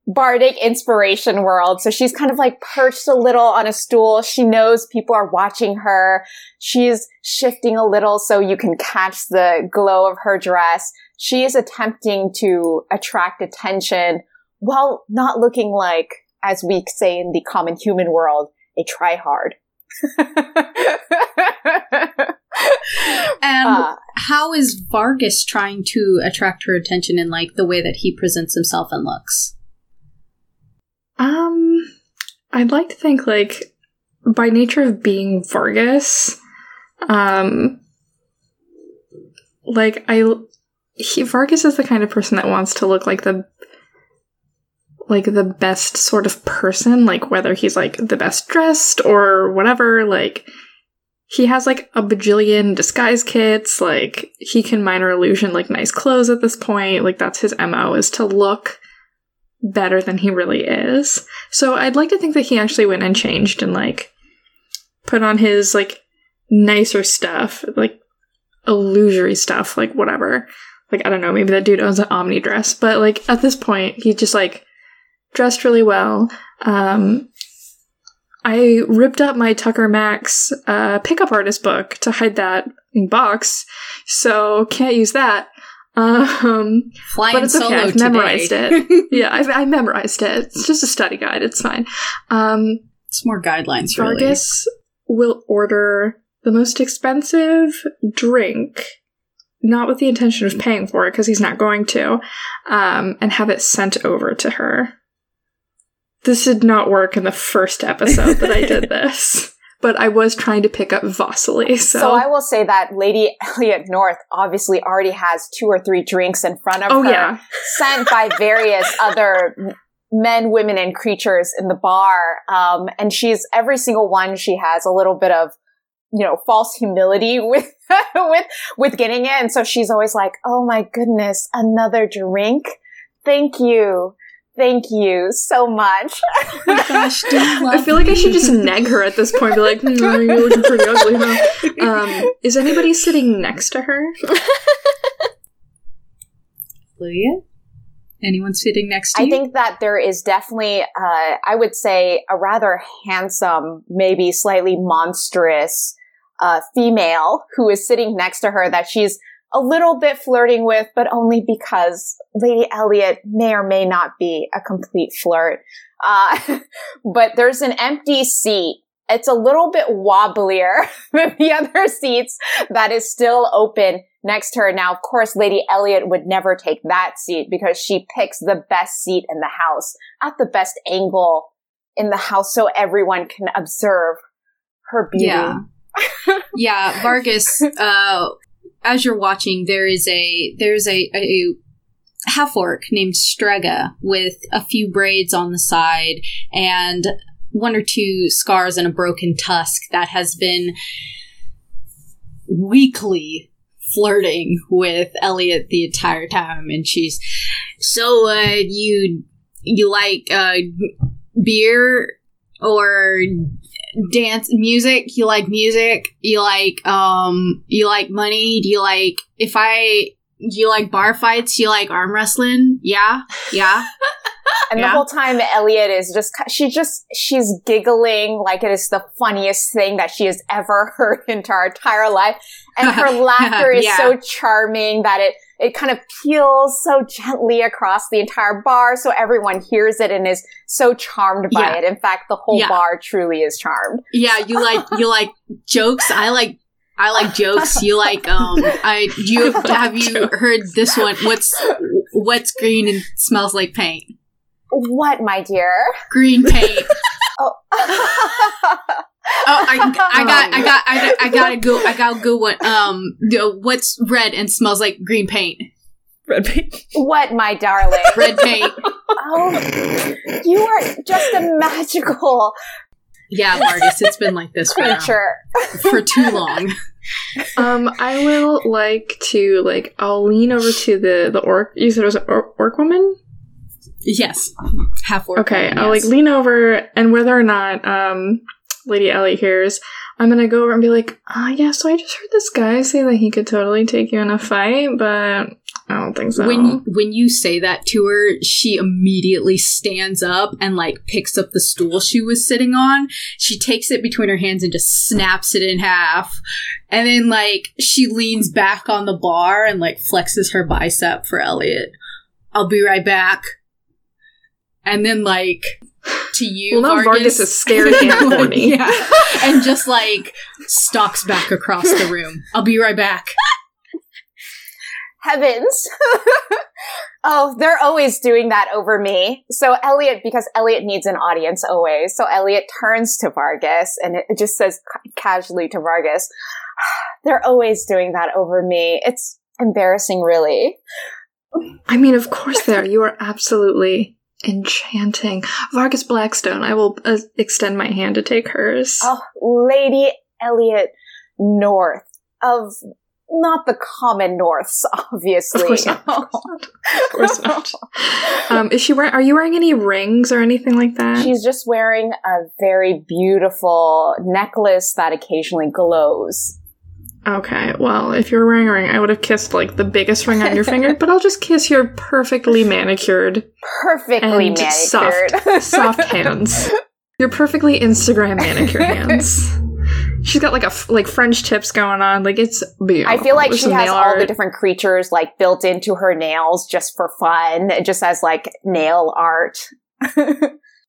bardic inspiration world. So she's kind of like perched a little on a stool. She knows people are watching her. She's shifting a little so you can catch the glow of her dress. She is attempting to attract attention while not looking like, as we say in the common human world, a tryhard. And Uh, how is Vargas trying to attract her attention in like the way that he presents himself and looks? Um, I'd like to think, like, by nature of being Vargas, um, like, I, he, Vargas is the kind of person that wants to look like the, like, the best sort of person, like, whether he's, like, the best dressed or whatever, like, he has, like, a bajillion disguise kits, like, he can minor illusion, like, nice clothes at this point, like, that's his MO, is to look better than he really is. So I'd like to think that he actually went and changed and like put on his like nicer stuff, like illusory stuff, like whatever. Like I don't know, maybe that dude owns an Omni dress, but like at this point he just like dressed really well. Um I ripped up my Tucker Max uh, pickup artist book to hide that in box, so can't use that. Um, Flying but it's solo okay. I've today. memorized it. yeah, I, I memorized it. It's just a study guide. It's fine. Um, It's more guidelines, really. Vargas will order the most expensive drink, not with the intention of paying for it because he's not going to, um, and have it sent over to her. This did not work in the first episode that I did this, but I was trying to pick up Vasily, so. So I will say that Lady Elliot North obviously already has two or three drinks in front of oh her, yeah, sent by various other men, women, and creatures in the bar. Um, and she's every single one. She has a little bit of, you know, false humility with with with getting it, and so she's always like, "Oh my goodness, another drink! Thank you." Thank you so much. Gosh, do you I feel like I should just neg her at this point. Be like, hmm, "You're looking pretty ugly, huh?" Um, is anybody sitting next to her? Lydia? Anyone sitting next to I you? think that there is definitely, uh, I would say, a rather handsome, maybe slightly monstrous uh, female who is sitting next to her that she's a little bit flirting with, but only because Lady Elliot may or may not be a complete flirt. Uh, but there's an empty seat. It's a little bit wobblier than the other seats that is still open next to her. Now, of course, Lady Elliot would never take that seat because she picks the best seat in the house at the best angle in the house so everyone can observe her beauty. Yeah. yeah, Vargas, uh, as you're watching, there is a, there's a, a half orc named Strega with a few braids on the side and one or two scars and a broken tusk that has been weekly flirting with Elliot the entire time. And she's, so, uh, you, you like, uh, beer or dance music you like music you like um you like money do you like if i you like bar fights you like arm wrestling? Yeah yeah And Yeah. the whole time Elliot is just, she just, she's giggling like it is the funniest thing that she has ever heard in her entire life. And her laughter is Yeah. so charming that it, it kind of peels so gently across the entire bar so everyone hears it and is so charmed by Yeah. it. In fact, the whole bar truly is charmed. yeah you like you like jokes i like i like jokes you like um i you have you heard this one what's what's green and smells like paint What, my dear? green paint Oh. Oh, I, I got, I got, I got, I got a go, I got a good one. Um, the- what's red and smells like green paint? Red paint. what, my darling? Red paint. oh, you are just a magical Yeah, Vargas, it's been like this for, creature. for too long. Um, I will like to like I'll lean over to the the orc. You said it was an orc, orc woman. Yes, half orc. Okay, woman, I'll like lean over, and whether or not um Lady Ellie hears, I'm gonna go over and be like, ah, yeah. So I just heard this guy say that he could totally take you in a fight, but I don't think so. When when you say that to her, she immediately stands up and like picks up the stool she was sitting on. She takes it between her hands and just snaps it in half. And then like she leans back on the bar and like flexes her bicep for Elliot. I'll be right back. And then like to you, Well, now Vargas is scared and horny. yeah, and just like stalks back across the room. I'll be right back. Heavens. oh, they're always doing that over me. So Elliot, because Elliot needs an audience always. So Elliot turns to Vargas and it it just says ca- casually to Vargas, they're always doing that over me. It's embarrassing, really. I mean, of course, there you are absolutely enchanting, Vargas Blackstone. I will uh, extend my hand to take hers. Oh, Lady Elliot North of not the common Norths, obviously. Of course not. Of course not. Um, is she wearing? Are you wearing any rings or anything like that? She's just wearing a very beautiful necklace that occasionally glows. Okay, well, if you're wearing a ring, I would have kissed like the biggest ring on your finger, but I'll just kiss your perfectly manicured, Perfectly manicured. soft, soft hands. Your perfectly Instagram manicure hands. She's got like a f- like French tips going on. Like it's beautiful. I feel like With she has all the different creatures like built into her nails just for fun, just as like nail art.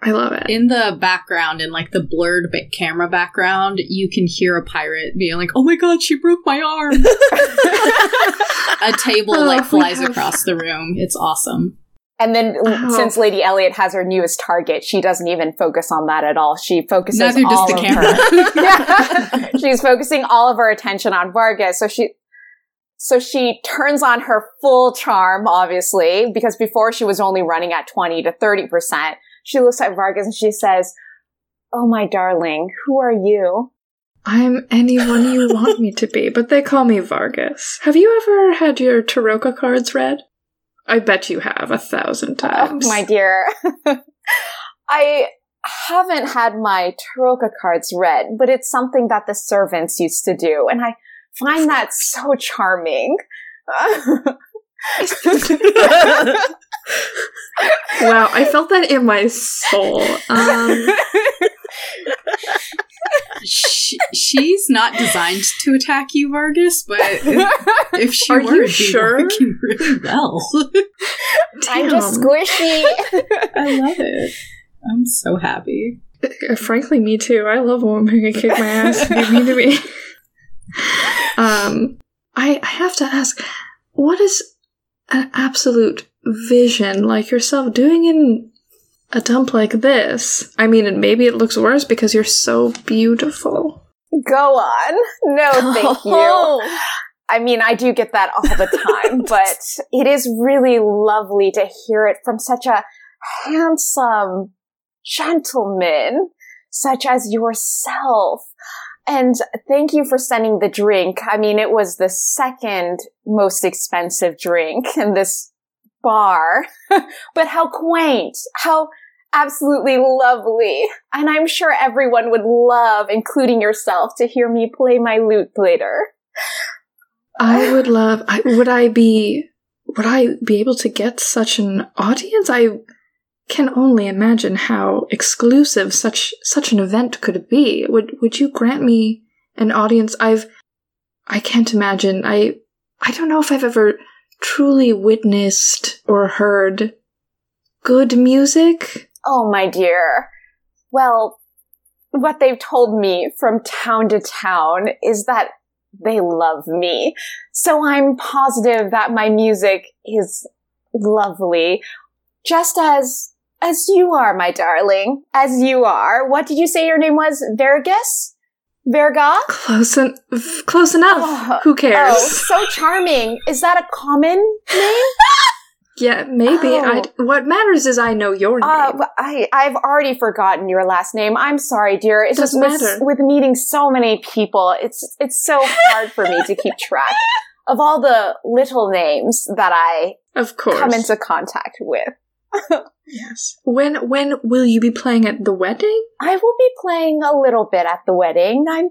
I love it. In the background, in like the blurred ba- camera background, you can hear a pirate being like, "Oh my god, she broke my arm!" a table Oh like flies God. across the room. It's awesome. And then, Oh. since Lady Elliot has her newest target, she doesn't even focus on that at all. She focuses Neither does the camera. her. yeah. She's focusing all of her attention on Vargas. So she, so she turns on her full charm, obviously, because before she was only running at 20 to 30%. She looks at Vargas and she says, Oh, my darling, who are you? I'm anyone you want me to be, but they call me Vargas. Have you ever had your Tarokka cards read? I bet you have a thousand oh, times. my dear. I haven't had my Tarokka cards read, but it's something that the servants used to do, and I find that so charming. wow, I felt that in my soul. Um, she, she's not designed to attack you, Vargas, but if, if she Are were, you it'd be sure? working really well. I'm just damn. squishy. I love it. I'm so happy. Uh, Frankly, me too. I love a woman who can kick my ass and be mean to me. Um, I, I have to ask, what is an absolute vision like yourself doing in a dump like this? I mean, and maybe it looks worse because you're so beautiful. Go on. No, thank you. I mean, I do get that all the time, but it is really lovely to hear it from such a handsome gentleman such as yourself. And thank you for sending the drink. I mean, it was the second most expensive drink in this bar, but how quaint, how absolutely lovely. And I'm sure everyone would love, including yourself, to hear me play my lute later. I would love. I, would I be? Would I be able to get such an audience? I can only imagine how exclusive such such an event could be. Would Would you grant me an audience? I've. I can't imagine. I. I don't know if I've ever truly witnessed or heard good music. Oh, my dear. Well, what they've told me from town to town is that they love me. So I'm positive that my music is lovely. Just as, as you are, my darling. As you are. What did you say your name was? Vergas? Verga? Close, en- close enough. Oh, Who cares? Oh, so charming. Is that a common name? yeah, maybe. Oh. What matters is I know your name. Uh, I, I've already forgotten your last name. I'm sorry, dear. It's Doesn't just with, matter. with meeting so many people, it's it's so hard for me to keep track of all the little names that I of course. come into contact with. Yes. When when will you be playing at the wedding? I will be playing a little bit at the wedding. I'm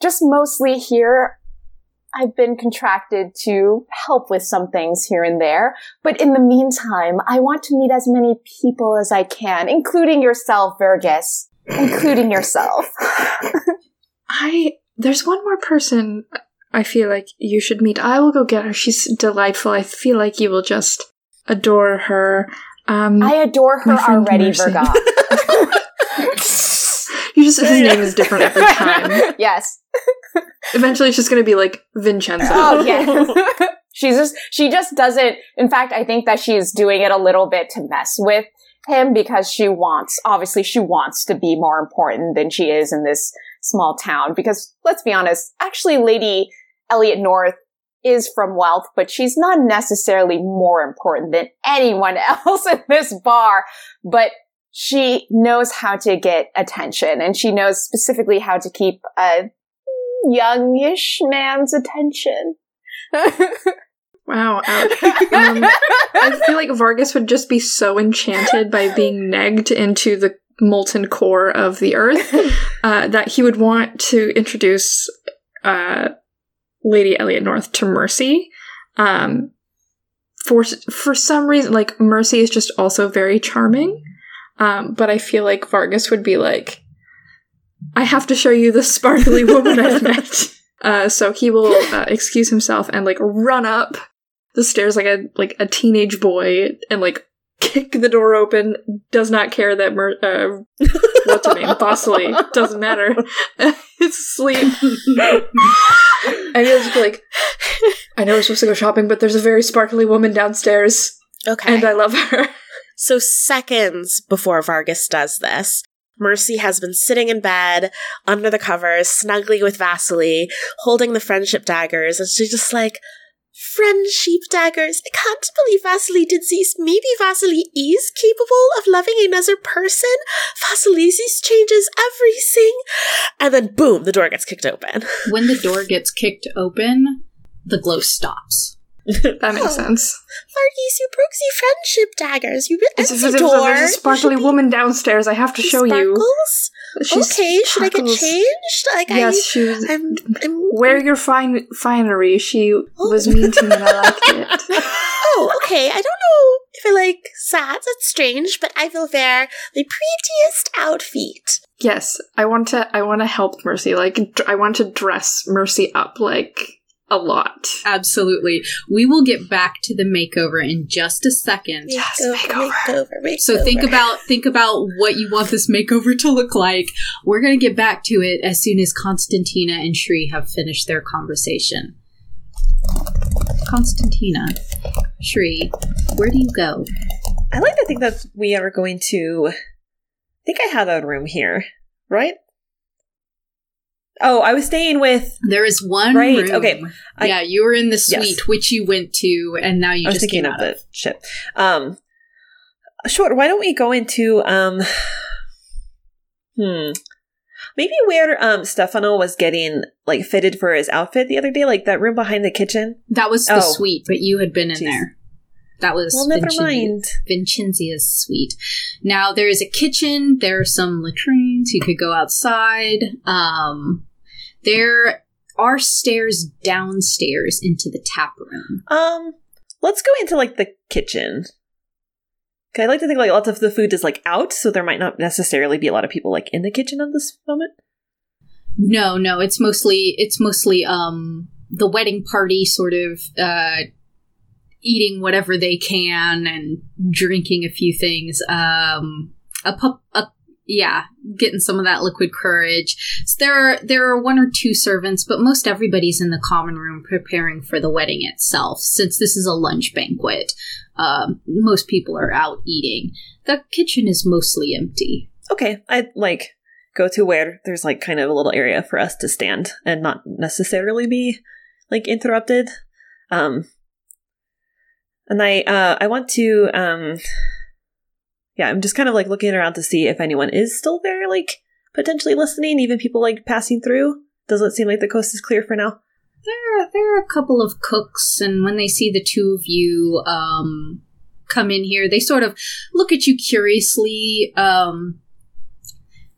just mostly here. I've been contracted to help with some things here and there. But in the meantime, I want to meet as many people as I can, including yourself, Vergas. Including yourself. I there's one more person I feel like you should meet. I will go get her. She's delightful. I feel like you will just adore her. Um I adore her already, Mercy. You just his name is different every time. yes. Eventually it's just gonna be like Vincenzo. Oh, yeah. She's just, she just doesn't, in fact, I think that she's doing it a little bit to mess with him because she wants, obviously she wants to be more important than she is in this small town because let's be honest, actually Lady Elliot North is from wealth, but she's not necessarily more important than anyone else in this bar, but she knows how to get attention and she knows specifically how to keep a youngish man's attention. Wow. Um, I feel like Vargas would just be so enchanted by being negged into the molten core of the earth uh, that he would want to introduce uh, Lady Elliot North to Mercy. Um, for for some reason, like Mercy is just also very charming, um, but I feel like Vargas would be like, "I have to show you the sparkly woman I've met." Uh, so he will uh, excuse himself and like run up the stairs like a like a teenage boy and like kick the door open, does not care that Mer- uh, what's her name? Bosley. Doesn't matter. it's asleep. and he'll just be like, I know we're supposed to go shopping, but there's a very sparkly woman downstairs, Okay. and I love her. So, seconds before Vargas does this, Mercy has been sitting in bed under the covers, snugly with Vasily, holding the friendship daggers, and she's just like, Friendship daggers. I can't believe Vasily did these. Maybe Vasily is capable of loving another person. Vasily's changes everything. And then, boom, the door gets kicked open. When the door gets kicked open, the glow stops. That makes Oh. sense. Vargas, you broke the friendship daggers. You It's, ripped it's, the it's, door. there's a sparkly You should be- woman downstairs. I have to show you. Sparkles? She's okay, should I get changed? Like Yes, I, she was. I'm, I'm. Wear your fine finery. She oh. was mean to me and I liked it. Oh, okay. I don't know if I like that. That's strange, but I will wear the prettiest outfit. Yes, I want to. I want to help Mercy. Like, I want to dress Mercy up like a lot. Absolutely. We will get back to the makeover in just a second. Yes, Makeover, makeover. makeover, makeover. So think about think about what you want this makeover to look like. We're gonna get back to it as soon as Konstantina and Shri have finished their conversation. Konstantina, Shri, where do you go? I like to think that we are going to. I think I have a room here, right? Oh, I was staying with. There is one Right, room. okay. I- yeah, you were in the suite Yes. which you went to, and now you I was just came of out the ship. Um, sure. Why don't we go into um, hmm, maybe where um Stefano was getting like fitted for his outfit the other day, like that room behind the kitchen. That was the Oh. suite, but you had been in Jeez. there. That was Well, never Vincenzi- mind. Vincenzia's suite. Now there is a kitchen. There are some latrines. You could go outside. Um, there are stairs downstairs into the tap room. Um, let's go into like the kitchen. 'Kay, I like to think like lots of the food is like out, so there might not necessarily be a lot of people like in the kitchen at this moment. No, no, it's mostly it's mostly um the wedding party sort of uh eating whatever they can and drinking a few things. Um a pup a yeah, getting some of that liquid courage. So there are there are one or two servants, but most everybody's in the common room preparing for the wedding itself. Since this is a lunch banquet, um, most people are out eating. The kitchen is mostly empty. Okay, I'd like go to where there's like kind of a little area for us to stand and not necessarily be like interrupted. Um and I uh I want to um yeah, I'm just kind of like looking around to see if anyone is still there like potentially listening, even people like passing through. Doesn't seem like the coast is clear for now. There, are, there are a couple of cooks, and when they see the two of you um, come in here, they sort of look at you curiously. Um,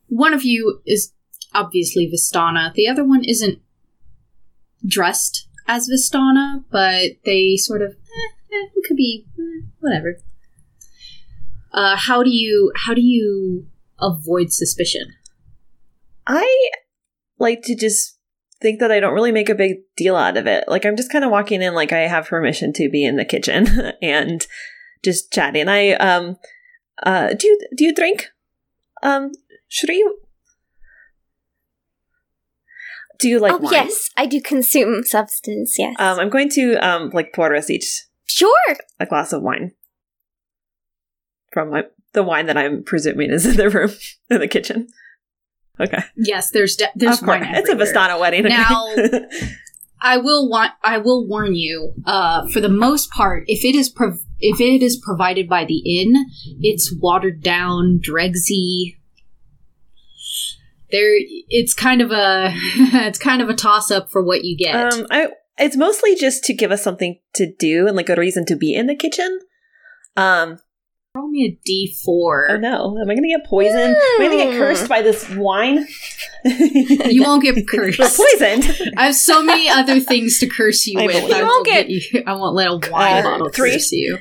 one of you is obviously Vistana. The other one isn't dressed as Vistana, but they sort of eh, eh, could be eh, whatever. Uh, how do you how do you avoid suspicion? I like to just think that I don't really make a big deal out of it. Like I'm just kind of walking in like I have permission to be in the kitchen and just chatting. I um uh do you do you drink? Um Shri Do you like oh, wine? yes, I do consume substance, yes. Um I'm going to um like pour us each sure. a glass of wine. From my the wine that I'm presuming is in the room in the kitchen. Okay. Yes, there's de- there's of course. wine It's a everywhere. Vistana wedding. okay? Now- I will want. I will warn you. Uh, for the most part, if it is prov- if it is provided by the inn, it's watered down, dregsy. There, it's kind of a it's kind of a toss up for what you get. Um, I it's mostly just to give us something to do and like a reason to be in the kitchen. Um, me a D four. oh no, am I gonna get poisoned? Am I gonna get cursed by this wine? You won't get We're cursed. poisoned. I have so many other things to curse you I with. believe I won't You won't get you. I won't let a wine Uh, bottle three. curse you.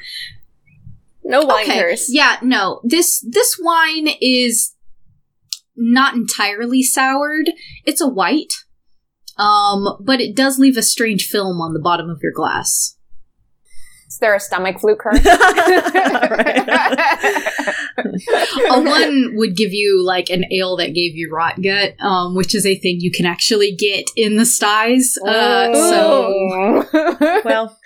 No wine okay. curse. Yeah, no. This this wine is not entirely soured. It's a white. Um, but it does leave a strange film on the bottom of your glass. Is there a stomach flu curse? a one would give you like an ale that gave you rot gut, um, which is a thing you can actually get in the styes. Uh, so well,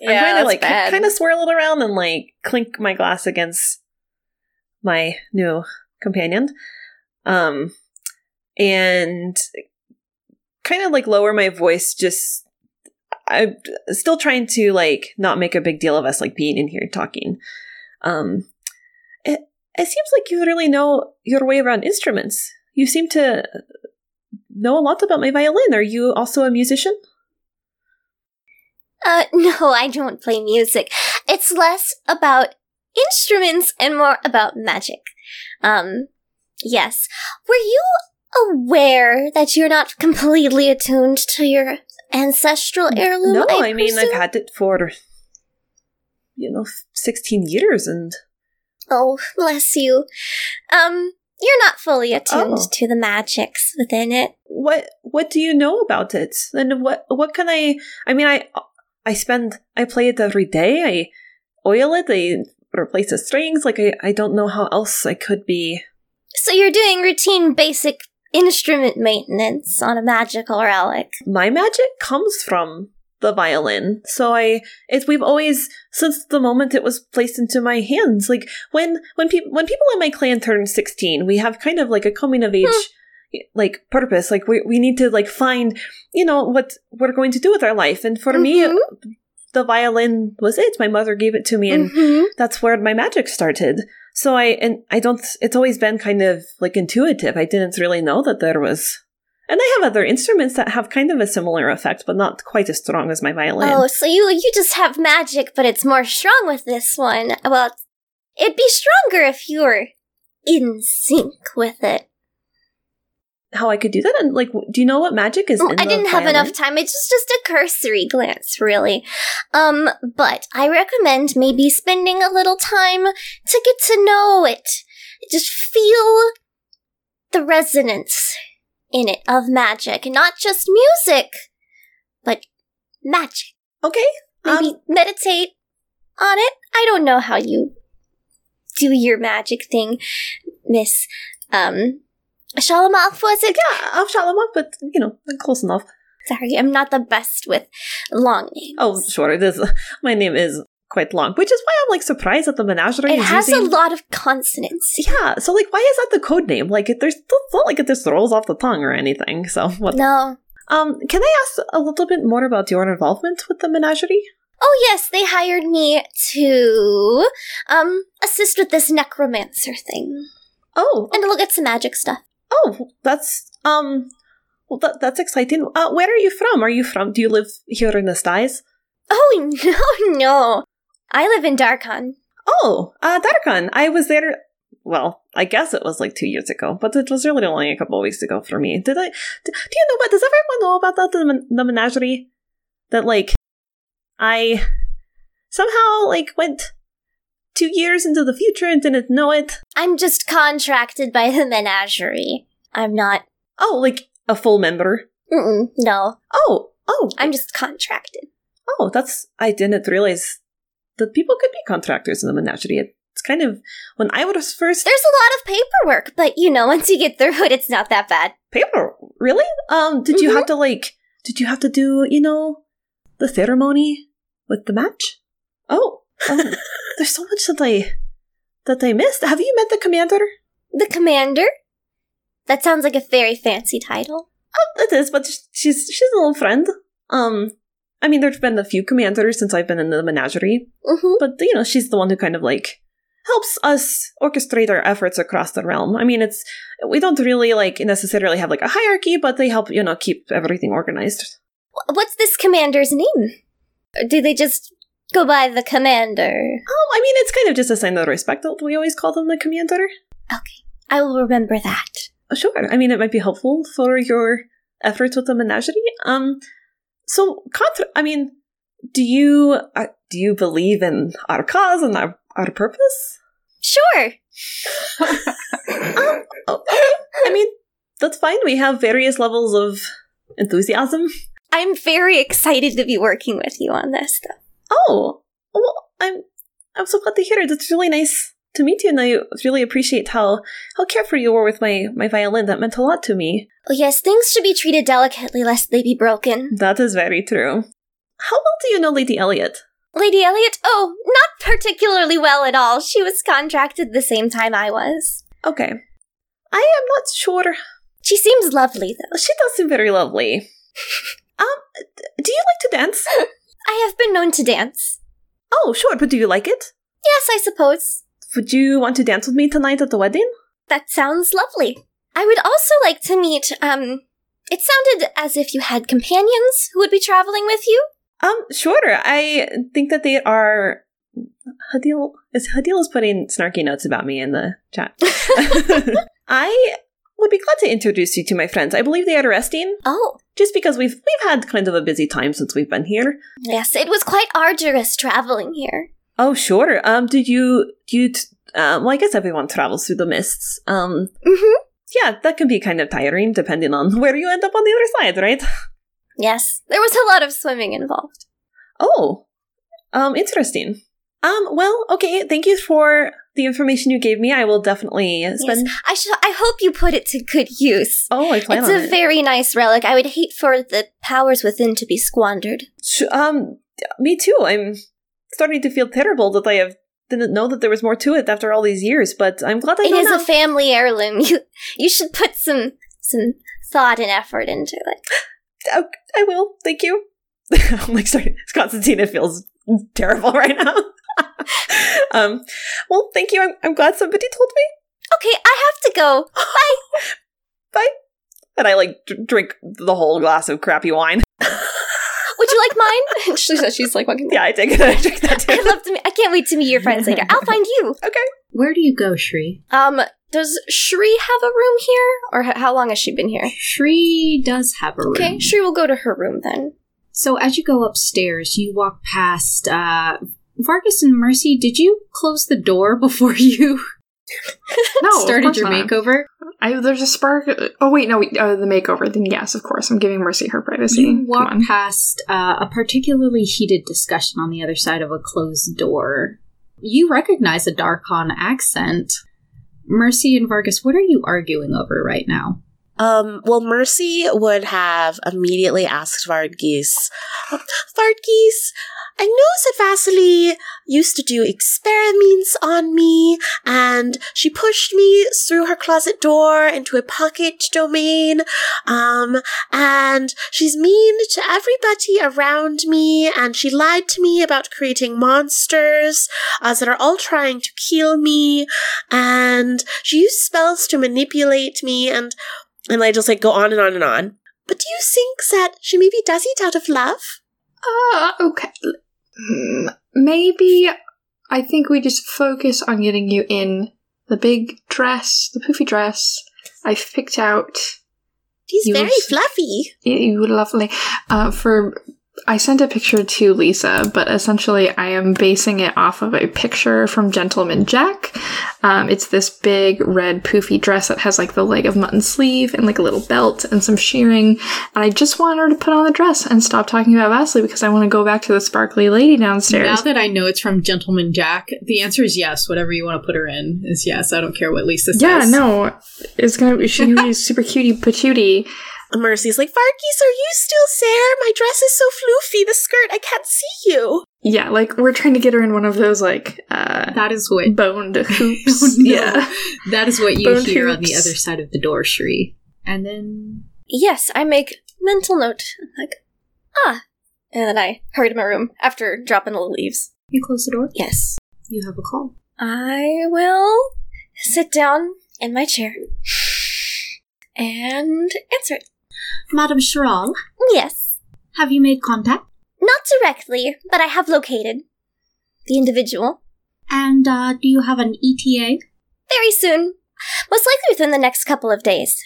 Yeah, I'm trying to like bad. kind of swirl it around and like clink my glass against my new companion, um, and kind of like lower my voice. Just I'm still trying to like not make a big deal of us like being in here talking. Um, it it seems like you really know your way around instruments. You seem to know a lot about my violin. Are you also a musician? Uh, no, I don't play music. It's less about instruments and more about magic. Um, yes. Were you aware that you're not completely attuned to your ancestral heirloom? No, I, mean I've had it for you know sixteen years, and Oh, bless you. Um, you're not fully attuned Oh. to the magics within it. what what do you know about it? And what what can I? I mean, I I spend I play it every day. I oil it. I replace the strings. Like I I don't know how else I could be. So you're doing routine basic instrument maintenance on a magical relic. My magic comes from the violin. So I it's we've always since the moment it was placed into my hands. Like when when people when people in my clan turn 16, we have kind of like a coming of age like purpose. Like we we need to like find, you know, what we're going to do with our life. And for me Mhm. the violin was it. My mother gave it to me and Mhm. that's where my magic started. So I and I don't it's always been kind of like intuitive. I didn't really know that there was and I have other instruments that have kind of a similar effect, but not quite as strong as my violin. Oh, so you you just have magic, but it's more strong with this one. Well, it'd be stronger if you were in sync with it. How I could do that? And like, do you know what magic is? I didn't have enough time. It's just, just a cursory glance, really. Um, but I recommend maybe spending a little time to get to know it. Just feel the resonance in it of magic, not just music, but magic. Okay. Maybe Um, meditate on it. I don't know how you do your magic thing, Miss um Shalamoth, was it? yeah, I'll shout but you know, close enough. Sorry, I'm not the best with long names. Oh, sure. It is. My name is quite long, which is why I'm like surprised that the menagerie it has using. a lot of consonants. Yeah. So like, why is that the code name? Like, it, there's it's not like it just rolls off the tongue or anything. So what? No. Um, can I ask a little bit more about your involvement with the menagerie? Oh yes, they hired me to um assist with this necromancer thing Oh, and to look at some magic stuff. Oh, that's um. Well, that, that's exciting. Uh, where are you from? Are you from? Do you live here in the skies? Oh no, no. I live in Darkon. Oh, uh, Darkon. I was there. Well, I guess it was like two years ago, but it was really only a couple of weeks ago for me. Did I? Do you know about? Does everyone know about that? The, the menagerie that like I somehow like went two years into the future and didn't know it. I'm just contracted by the menagerie. I'm not. Oh, like a full member. Mm-mm, no, Oh, oh, I'm just contracted. oh. That's I didn't realize that people could be contractors in the menagerie. It's kind of when I was first There's a lot of paperwork, but you know, once you get through it, it's not that bad. paper. Really? Um, did you have to like? Did you have to do you know the ceremony with the match? Oh, um, there's so much that I that I missed. Have you met the commander? The commander? That sounds like a very fancy title. Oh, it is, but she's she's an old friend. Um, I mean, there's been a few commanders since I've been in the menagerie, Mm-hmm. but you know, she's the one who kind of like helps us orchestrate our efforts across the realm. I mean, it's we don't really like necessarily have like a hierarchy, but they help you know keep everything organized. What's this commander's name? Do they just go by the commander? Oh, I mean, it's kind of just a sign of respect that we always call them the commander. Okay, I will remember that. Uh, Sure. I mean, it might be helpful for your efforts with the menagerie. Um, so, contra- I mean, do you uh, do you believe in our cause and our our purpose? Sure. Um, oh, okay. I mean, that's fine. We have various levels of enthusiasm. I'm very excited to be working with you on this stuff. Oh, well, I'm I'm so glad to hear it. It's really nice to meet you, and I really appreciate how how carefree you were with my my violin. That meant a lot to me. Oh, yes, things should be treated delicately lest they be broken. That is very true. How well do you know Lady Elliot? Lady Elliot? Oh, not particularly well at all. She was contracted the same time I was. Okay, I am not sure. She seems lovely, though. She does seem very lovely. um, do you like to dance? I have been known to dance. Oh, sure, but do you like it? Yes, I suppose. Would you want to dance with me tonight at the wedding? That sounds lovely. I would also like to meet, um, it sounded as if you had companions who would be traveling with you. Um, sure. I think that they are. Hadil is Hadil is putting snarky notes about me in the chat. I would be glad to introduce you to my friends. I believe they are resting, Oh, just because we've we've had kind of a busy time since we've been here. yes, it was quite arduous traveling here. Oh, sure. Um, did you do you? T- uh, well, I guess everyone travels through the mists. Um, Mm-hmm. yeah, that can be kind of tiring depending on where you end up on the other side, right? Yes, there was a lot of swimming involved. Oh, um, interesting. Um, well, okay. Thank you for the information you gave me. I will definitely spend. Yes, I should. I hope you put it to good use. Oh, I plan It's on a it. very nice relic. I would hate for the powers within to be squandered. Um, me too. I'm starting to feel terrible that I have didn't know that there was more to it after all these years. But I'm glad I It know a family heirloom. You you should put some some thought and effort into it. Oh, I will. Thank you. I'm like, sorry, Konstantina feels terrible right now. um, well, thank you. I'm, I'm glad somebody told me. Okay, I have to go. Bye. Bye. And I like d- drink the whole glass of crappy wine. Would you like mine? she says she's like walking. yeah, I take it. I drink that too. I too. love to. Meet, I can't wait to meet your friends later. I'll find you. Okay. Where do you go, Shri? Um, does Shri have a room here, or h- how long has she been here? Shri does have a room. Okay, Shri will go to her room then. So as you go upstairs, you walk past uh Vargas and Mercy. Did you close the door before you No, started your not. makeover? I, there's a spark. Oh wait, no, we- uh, the makeover. Then yes, of course, I'm giving Mercy her privacy. You walk on. past uh, a particularly heated discussion on the other side of a closed door. You recognize a Darkon accent. Mercy and Vargas, what are you arguing over right now? Um, well, Mercy would have immediately asked Vardgeese, Vardgeese, I know that Vasily used to do experiments on me, and she pushed me through her closet door into a pocket domain, um, and she's mean to everybody around me, and she lied to me about creating monsters, uh, that are all trying to kill me, and she used spells to manipulate me, and and I just like go on and on and on. But do you think that she maybe does it out of love? Uh, okay. Hmm, Maybe I think we just focus on getting you in the big dress, the poofy dress. I've picked out She's very fluffy. you lovely. Uh, for I sent a picture to Lisa, but essentially I am basing it off of a picture from Gentleman Jack. Um, it's this big red poofy dress that has like the leg of mutton sleeve and like a little belt and some shearing. And I just want her to put on the dress and stop talking about Vasily because I want to go back to the sparkly lady downstairs. Now that I know it's from Gentleman Jack, the answer is yes. Whatever you want to put her in is yes. I don't care what Lisa says. yeah, no, it's gonna be she's gonna be super cutie patootie. Mercy's like, Vargas, are you still there? My dress is so floofy. The skirt, I can't see you. Yeah, like we're trying to get her in one of those like uh That is what boned hoops. Oh, no. Yeah. that is what you Bone hear on the other side of the door, Shri. And then Yes, I make mental note. I'm like, ah. And then I hurry to my room after dropping the leaves. you close the door. Yes. You have a call. I will sit down in my chair and answer it. Madam Sherall, Yes. have you made contact? Not directly, but I have located the individual. And uh, do you have an ETA? Very soon. Most likely within the next couple of days.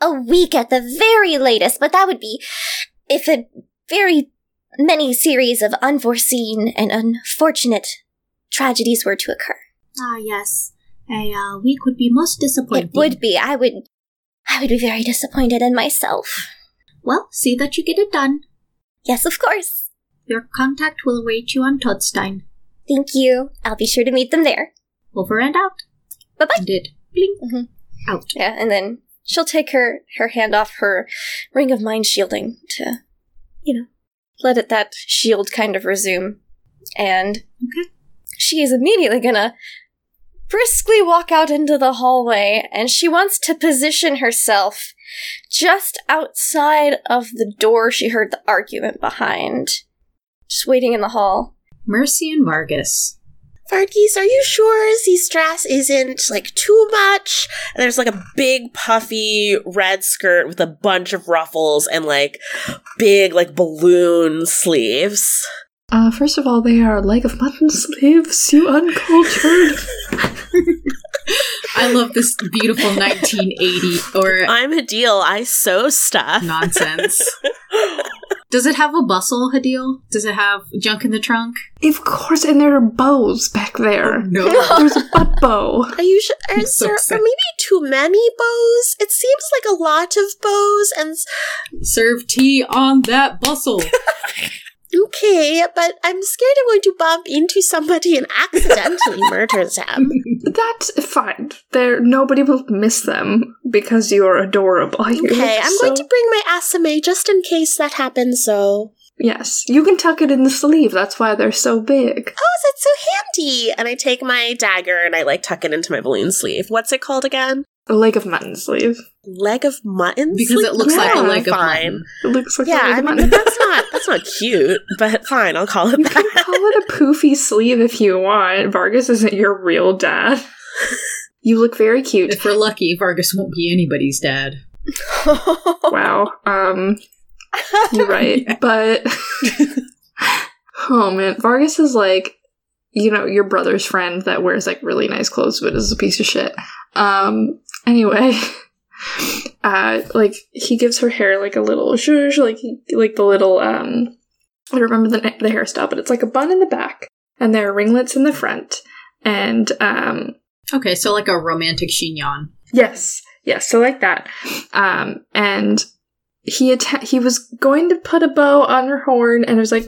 A week at the very latest, but that would be if a very many series of unforeseen and unfortunate tragedies were to occur. Ah, yes. A uh, week would be most disappointing. It would be. I would. I would be very disappointed in myself. Well, see that you get it done. Yes, of course. Your contact will await you on Todstein. Thank you. I'll be sure to meet them there. Over and out. Bye bye. Did blink Mhm. out. Yeah, and then she'll take her her hand off her ring of mind shielding to, you know, let it that shield kind of resume, and Okay. she is immediately gonna briskly walk out into the hallway, and she wants to position herself just outside of the door she heard the argument behind, just waiting in the hall. Mercy and Vargas. Varghese, are you sure this dress isn't like too much? And there's like a big puffy red skirt with a bunch of ruffles and like big like balloon sleeves. Uh, first of all, they are leg of mutton sleeves, you uncultured. I love this beautiful 1980 or I'm Hadil. I sew stuff. nonsense. Does it have a bustle, Hadil? Does it have junk in the trunk? of course, and there are bows back there. No. There's a butt bow. Are you sure? Are, so there, excited. are maybe too many bows? It seems like a lot of bows, and s- Serve tea on that bustle. Okay, but I'm scared I'm going to bump into somebody and accidentally murder them. That's fine. There, nobody will miss them because you're adorable. Okay, look I'm so- going to bring my asame just in case that happens. So, Yes, you can tuck it in the sleeve. That's why they're so big. oh, that's so handy! And I take my dagger and I like tuck it into my balloon sleeve. What's it called again? A leg of mutton sleeve. Leg of mutton. Because sleeve? it looks like a Yeah, leg of fine. mutton. It looks like a Yeah, leg I of mean, mutton. but that's not that's not cute. But fine, I'll call it You can call it a poofy sleeve if you want. Vargas isn't your real dad. You look very cute. If we're lucky, Vargas won't be anybody's dad. Wow. Um, you're right. But oh man, Vargas is like, you know, your brother's friend that wears like really nice clothes but is a piece of shit. Um. Anyway, uh, like he gives her hair like a little zhuzh, like like the little um. I don't remember the the hairstyle, but it's like a bun in the back, and there are ringlets in the front, and um, Okay, so like a romantic chignon. Yes, yes, so like that. Um, and he atta- he was going to put a bow on her horn, and it was like,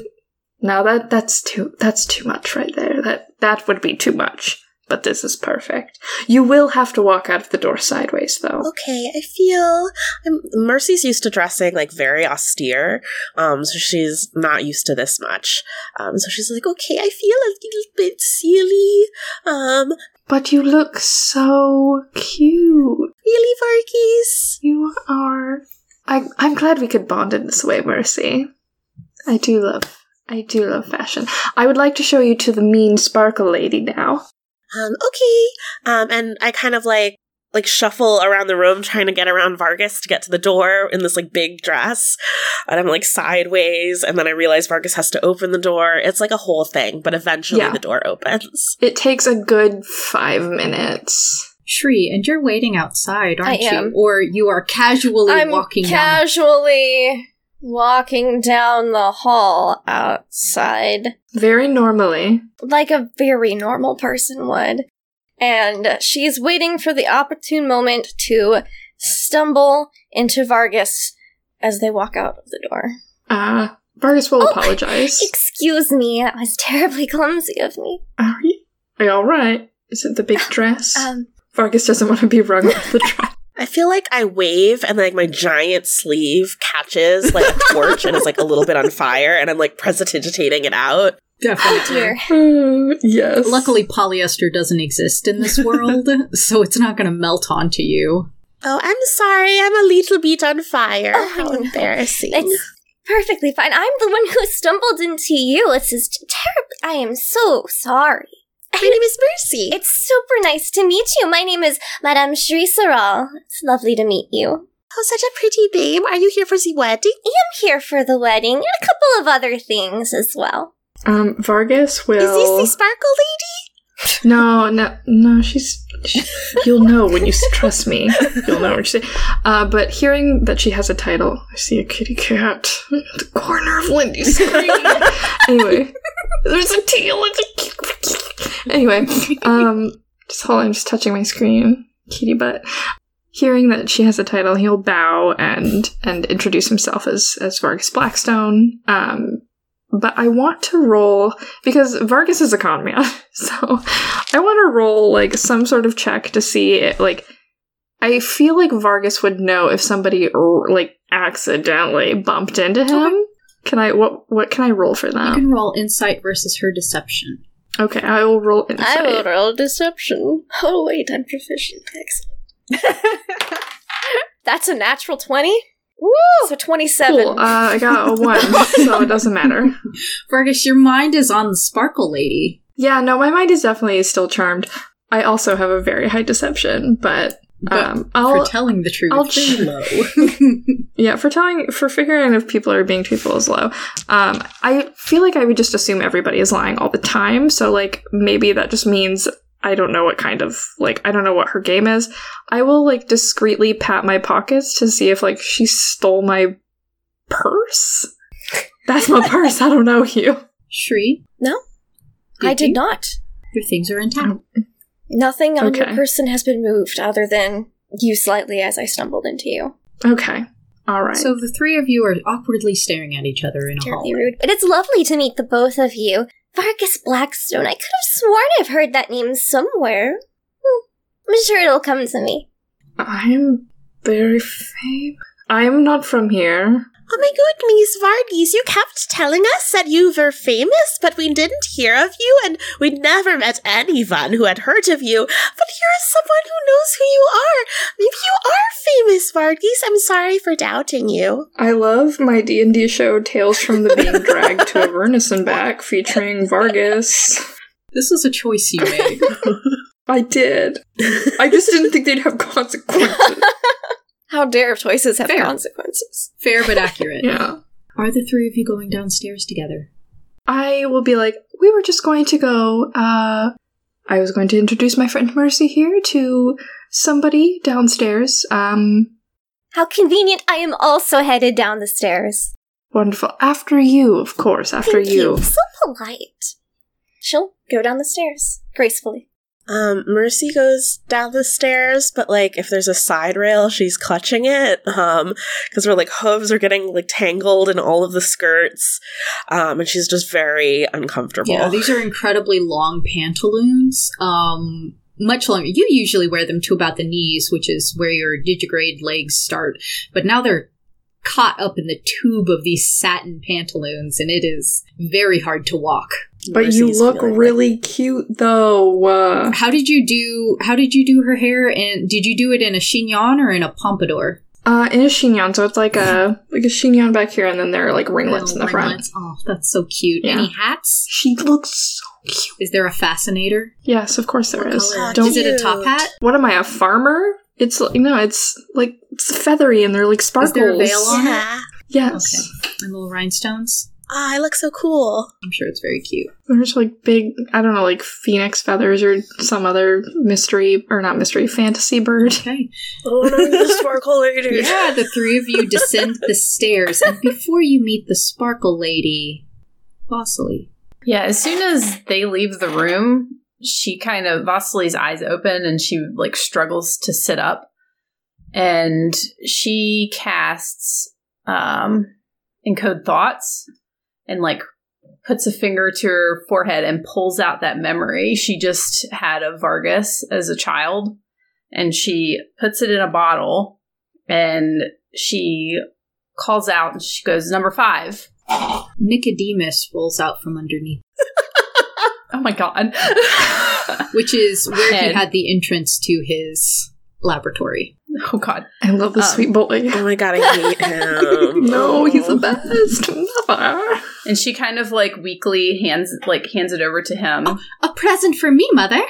now that that's too that's too much right there. That that would be too much. But this is perfect. You will have to walk out of the door sideways, though. Okay, I feel I'm, Mercy's used to dressing like very austere, um, so she's not used to this much. Um, so she's like, okay, I feel a little bit silly. Um, But you look so cute. really, Varghese? You are. I I'm glad we could bond in this way, Mercy. I do love. I do love fashion. I would like to show you to the mean sparkle lady now. Um, okay. Um, and I kind of like like shuffle around the room trying to get around Vargas to get to the door in this like big dress. And I'm like sideways, and then I realize Vargas has to open the door. It's like a whole thing, but eventually Yeah. the door opens. It takes a good five minutes. Shri, and you're waiting outside, aren't I am. you? Or you are casually I'm walking down. casually walking down the hall outside Very normally. like a very normal person would. And she's waiting for the opportune moment to stumble into Vargas as they walk out of the door. Uh, Vargas will Oh, apologize. Excuse me, that was terribly clumsy of me. Are you, are you alright? Is it the big dress? Um, Vargas doesn't want to be rung off the dress. I feel like I wave and like my giant sleeve catches like a torch and is like a little bit on fire and I'm like prestidigitating it out. Definitely. dear. Uh, yes. Luckily, polyester doesn't exist in this world, so it's not going to melt onto you. Oh, I'm sorry. I'm a little bit on fire. Oh, How embarrassing. It's perfectly fine. I'm the one who stumbled into you. This is terrible. I am so sorry. My name is Mercy. It's super nice to meet you. My name is Madame Shri Saral. It's lovely to meet you. Oh, such a pretty name. Are you here for the wedding? I'm here for the wedding and a couple of other things as well. Um, Vargas will. Is this the sparkle lady? No, no, no. She's. She, you'll know when you trust me. You'll know when she. Uh, but hearing that she has a title, I see a kitty cat in the corner of Lindy's screen. anyway, there's a tail. It's a. Anyway, um, just hold. I'm just touching my screen, kitty butt. Hearing that she has a title, he'll bow and and introduce himself as as Vargas Blackstone. Um, but I want to roll because Vargas is a con man. So I want to roll like some sort of check to see it. Like, I feel like Vargas would know if somebody like accidentally bumped into him. Can I what what can I roll for that? You that? can roll insight versus her deception. Okay, I will roll insight. I will roll deception. Oh wait, I'm proficient. Excellent. That's a natural twenty. Woo! So twenty-seven. Cool. Uh, I got a one, so it doesn't matter. Vargas, your mind is on the sparkle lady. Yeah, no, my mind is definitely still charmed. I also have a very high deception, but, But um, I'll for telling the truth, I'll it's ch- low. yeah for telling for figuring if people are being truthful is low. Um, I feel like I would just assume everybody is lying all the time. So like maybe that just means I don't know what kind of like I don't know what her game is. I will like discreetly pat my pockets to see if like she stole my purse. That's my purse. I don't know you. Shri, No, I did not. your things are intact. Um, nothing on your person has been moved other than you slightly as I stumbled into you. Okay. All right. So the three of you are awkwardly staring at each other in a Terribly hallway. rude. But it's lovely to meet the both of you. Vargas Blackstone, I could have sworn I've heard that name somewhere. Hmm. I'm sure it'll come to me. I am very famous. I am not from here. Oh my god, Miss Vargas, you kept telling us that you were famous, but we didn't hear of you, and we'd never met anyone who had heard of you. But here's someone who knows who you are. Maybe you are famous, Vargas. I'm sorry for doubting you. I love my D and D show Tales from the Being Dragged to Avernus and Back, featuring Vargas. This is a choice you made. I did. I just didn't think they'd have consequences. How dare choices have Fair. consequences? Fair but accurate. Yeah. Are the three of you going downstairs together? I will be like, we were just going to go, uh, I was going to introduce my friend Mercy here to somebody downstairs. Um, How convenient I am also headed down the stairs. wonderful. After you, of course, after Thank you. So polite. She'll go down the stairs gracefully. Um, Mercy goes down the stairs, but like if there's a side rail, she's clutching it. Um, because her like hooves are getting like tangled in all of the skirts. Um, and she's just very uncomfortable. Yeah, these are incredibly long pantaloons. Um, much longer. You usually wear them to about the knees, which is where your digigrade legs start. But now they're caught up in the tube of these satin pantaloons, and it is very hard to walk. But you look feeling really cute though. Uh, How did you do? How did you do her hair? And did you do it in a chignon or in a pompadour? uh, in a chignon, so it's like a like a chignon back here, and then there are like ringlets in the front. Oh, that's so cute. Yeah. Any hats? She looks so cute. Is there a fascinator? Yes, of course there What is. color? Don't Is it a top hat? What am I, a farmer? It's like no, it's like it's feathery and they're like sparkles. Is there a veil on it? Yeah. Yes. Okay. And little rhinestones? Ah, I look so cool. I'm sure it's very cute. There's like big, I don't know, like phoenix feathers or some other mystery or not mystery fantasy bird. Okay. Oh no, the sparkle lady. Yeah, the three of you descend the stairs, and before you meet the sparkle lady, Vasily. Yeah, as soon as they leave the room, she kind of Vasily's eyes open and she like struggles to sit up. And she casts um encode thoughts and like puts a finger to her forehead and pulls out that memory she just had of Vargas as a child. And she puts it in a bottle and she calls out and she goes, Number five. Nicodemus rolls out from underneath, Oh my god. which is where he had the entrance to his laboratory. oh god. I love the Um, sweet boy. Oh my god, I hate him. no, he's the best. Never. And she kind of like weakly hands like hands it over to him. A present for me, mother.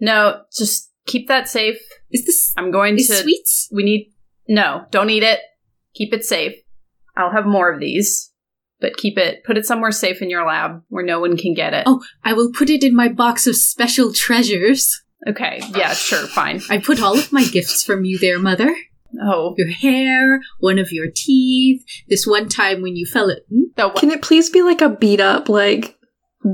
No, just keep that safe. Is this I'm going to sweets? we need no, don't eat it. Keep it safe. I'll have more of these. But keep it put it somewhere safe in your lab where no one can get it. Oh, I will put it in my box of special treasures. Okay. Yeah, sure, fine. I put all of my gifts from you there, mother. Oh. Your hair, one of your teeth, this one time when you fell at. Hmm? Can it please be like a beat up, like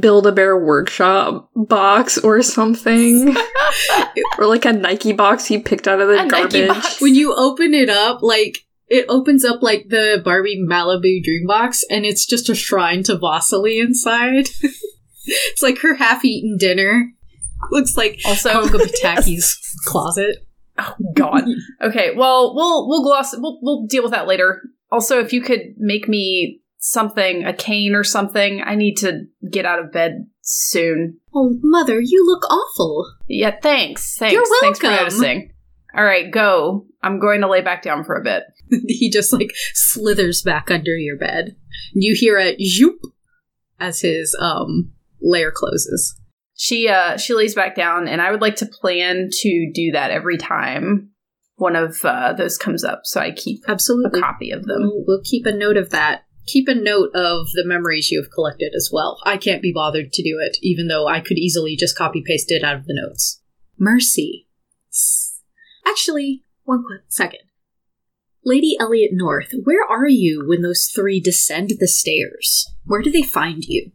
Build a Bear workshop box or something? or like a Nike box you picked out of the A Nike garbage. box. When you open it up, like it opens up like the Barbie Malibu Dream Box, and it's just a shrine to Vasily inside. it's like her half-eaten dinner. Looks like Also- Helga Pataki's closet. Oh God. Okay. Well, we'll we'll gloss. We'll we'll deal with that later. Also, if you could make me something, a cane or something, I need to get out of bed soon. Oh, mother, you look awful. Yeah. Thanks. Thanks. You're Thanks for welcome. noticing. All right, go. I'm going to lay back down for a bit. he just like slithers back under your bed. You hear a zoop as his um lair closes. She uh she lays back down, and I would like to plan to do that every time one of uh, those comes up, so I keep absolutely a copy of them. We'll, we'll keep a note of that. Keep a note of the memories you have collected as well. I can't be bothered to do it, even though I could easily just copy paste it out of the notes. Mercy. Actually, one quick second. Lady Elliot North, where are you when those three descend the stairs? Where do they find you?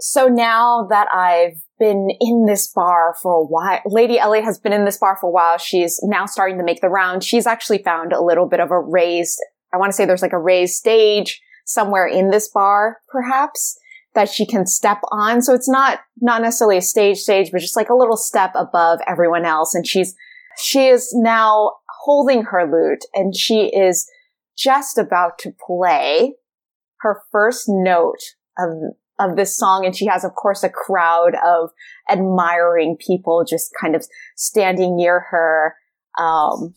So now that I've been in this bar for a while, Lady Elliot has been in this bar for a while. She's now starting to make the round. She's actually found a little bit of a raised, I want to say there's like a raised stage somewhere in this bar, perhaps, that she can step on. So it's not, not necessarily a stage stage, but just like a little step above everyone else. And she's, she is now holding her lute and she is just about to play her first note of of this song and she has of course a crowd of admiring people just kind of standing near her um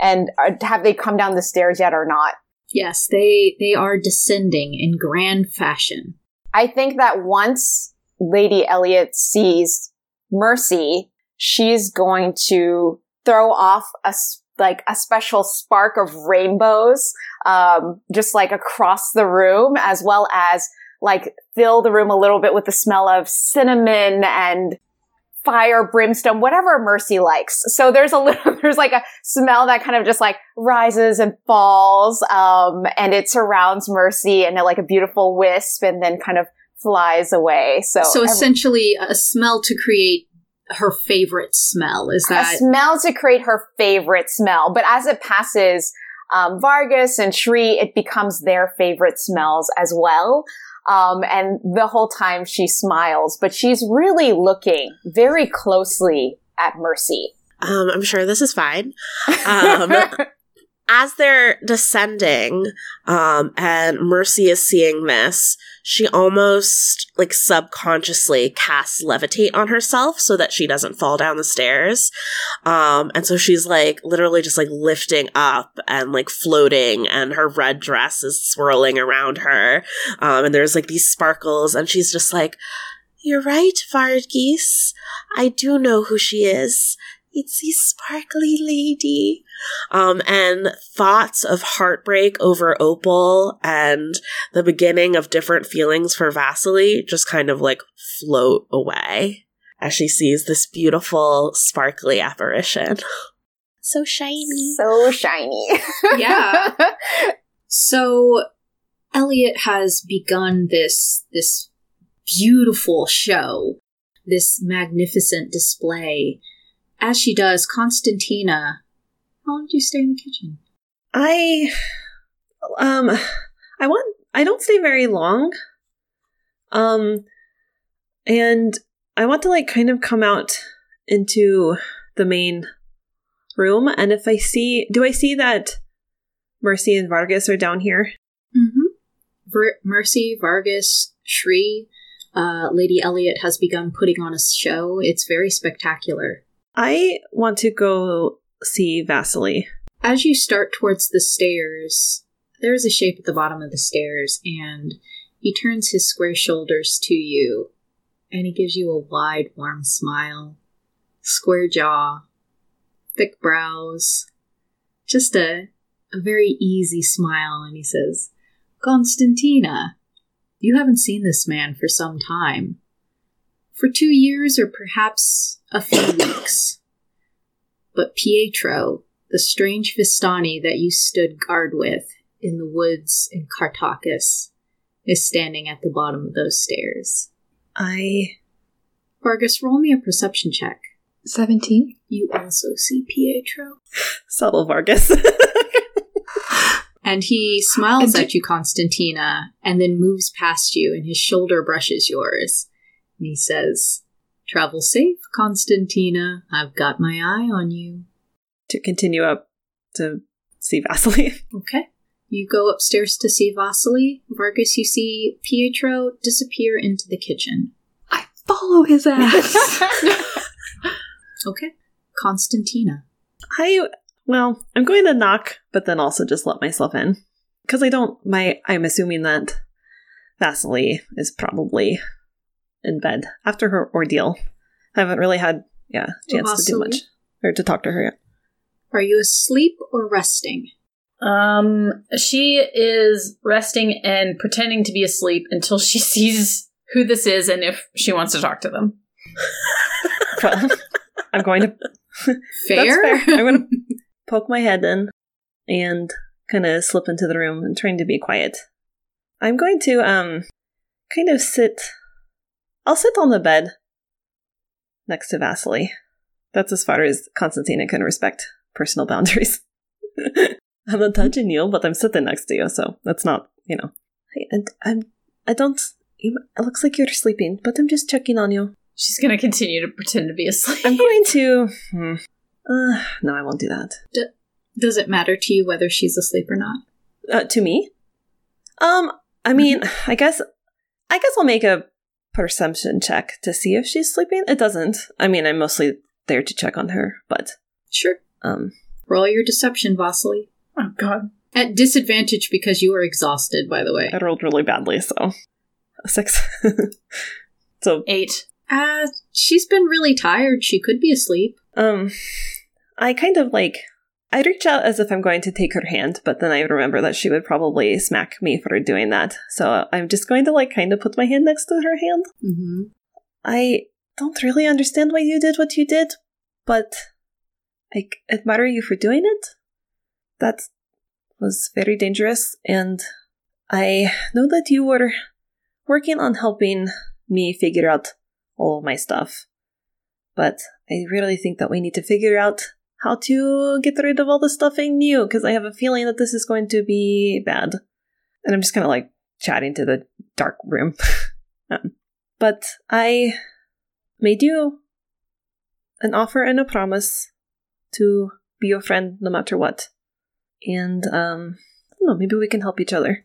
and have they come down the stairs yet or not Yes, they they are descending in grand fashion. i think that once lady elliot sees mercy she's going to throw off a like a special spark of rainbows um just like across the room as well as like fill the room a little bit with the smell of cinnamon and fire, brimstone, whatever Mercy likes. So there's a little, there's like a smell that kind of just like rises and falls, um, and it surrounds Mercy and like a beautiful wisp and then kind of flies away. So, So every- essentially, a smell to create her favorite smell. Is that a smell to create her favorite smell. But as it passes, um, Vargas and Shri, it becomes their favorite smells as well. Um, and the whole time she smiles, but she's really looking very closely at Mercy. Um, I'm sure this is fine. Um, as they're descending, um, and Mercy is seeing this, she almost like subconsciously casts levitate on herself so that she doesn't fall down the stairs. Um, and so she's like literally just like lifting up and like floating, and her red dress is swirling around her. Um, and there's like these sparkles, and she's just like, You're right, Vargas. I do know who she is. It's the sparkly lady. Um, and thoughts of heartbreak over Opal and the beginning of different feelings for Vasily just kind of like float away as she sees this beautiful, sparkly apparition. So shiny. So shiny. Yeah. So Elliot has begun this this beautiful show, this magnificent display. As she does, Konstantina. How long do you stay in the kitchen? I um I want I don't stay very long. Um and I want to like kind of come out into the main room and if I see do I see that Mercy and Vargas are down here? Mm-hmm. Ver- Mercy, Vargas, Shri, uh, Lady Elliot has begun putting on a show. It's very spectacular. I want to go see Vasily. As you start towards the stairs, there is a shape at the bottom of the stairs, and he turns his square shoulders to you, and he gives you a wide, warm smile, square jaw, thick brows, just a, a very easy smile, and he says, Konstantina, you haven't seen this man for some time. For two years, or perhaps a few weeks. But Pietro, the strange Vistani that you stood guard with in the woods in Cartacus, is standing at the bottom of those stairs. I Vargas, roll me a perception check. 17. You also see Pietro. subtle Vargas. And he smiles And at you, Konstantina, and then moves past you, and his shoulder brushes yours. And he says, Travel safe, Konstantina. I've got my eye on you. To continue up to see Vasily. Okay. You go upstairs to see Vasily. Vargas, you see Pietro disappear into the kitchen. I follow his ass. Okay. Konstantina. I well, I'm going to knock, but then also just let myself in because I don't. My I'm assuming that Vasily is probably in bed after her ordeal. I haven't really had yeah chance to do much or to talk to her yet. Are you asleep or resting? Um, she is resting and pretending to be asleep until she sees who this is and if she wants to talk to them. Well, I'm going to Fair? That's fair. I'm going to poke my head in and kind of slip into the room and trying to be quiet. I'm going to um kind of sit. I'll sit on the bed next to Vasily. That's as far as Konstantina can respect personal boundaries. I'm not touching you, but I'm sitting next to you, so that's not, you know. Hey, and I'm. I don't. It looks like you're sleeping, but I'm just checking on you. She's gonna continue to pretend to be asleep. I'm going to. Hmm, uh, no, I won't do that. Does it matter to you whether she's asleep or not? Uh, to me? Um, I mean, I guess, I guess I'll make a perception check to see if she's sleeping. It doesn't. I mean, I'm mostly there to check on her, but Sure. um, Roll your deception, Vasily. oh god. At disadvantage because you are exhausted, by the way. I rolled really badly, so a six. so, Eight. Uh, she's been really tired. She could be asleep. um, I kind of like. I reach out as if I'm going to take her hand, but then I remember that she would probably smack me for doing that. So I'm just going to like kind of put my hand next to her hand Mm-hmm. I don't really understand why you did what you did, but I admire you for doing it. That was very dangerous, and I know that you were working on helping me figure out all of my stuff. But I really think that we need to figure out how to get rid of all the stuff I knew, because I have a feeling that this is going to be bad. And I'm just kind of like chatting to the dark room. um, but I made you an offer and a promise to be your friend no matter what. And um I don't know, maybe we can help each other.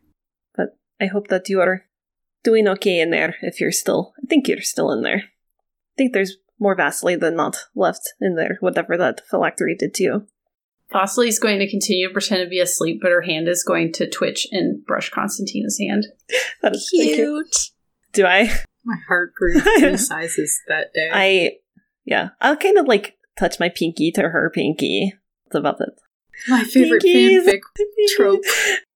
But I hope that you are doing okay in there if you're still I think you're still in there. I think there's more Vasily than not left in there, whatever that phylactery did to you. Vasily's going to continue to pretend to be asleep, but her hand is going to twitch and brush Konstantina's hand. That is really cute. Do I? My heart grew three sizes that day. I yeah. I'll kind of like touch my pinky to her pinky. That's about it. My favorite Pinkies. fanfic trope.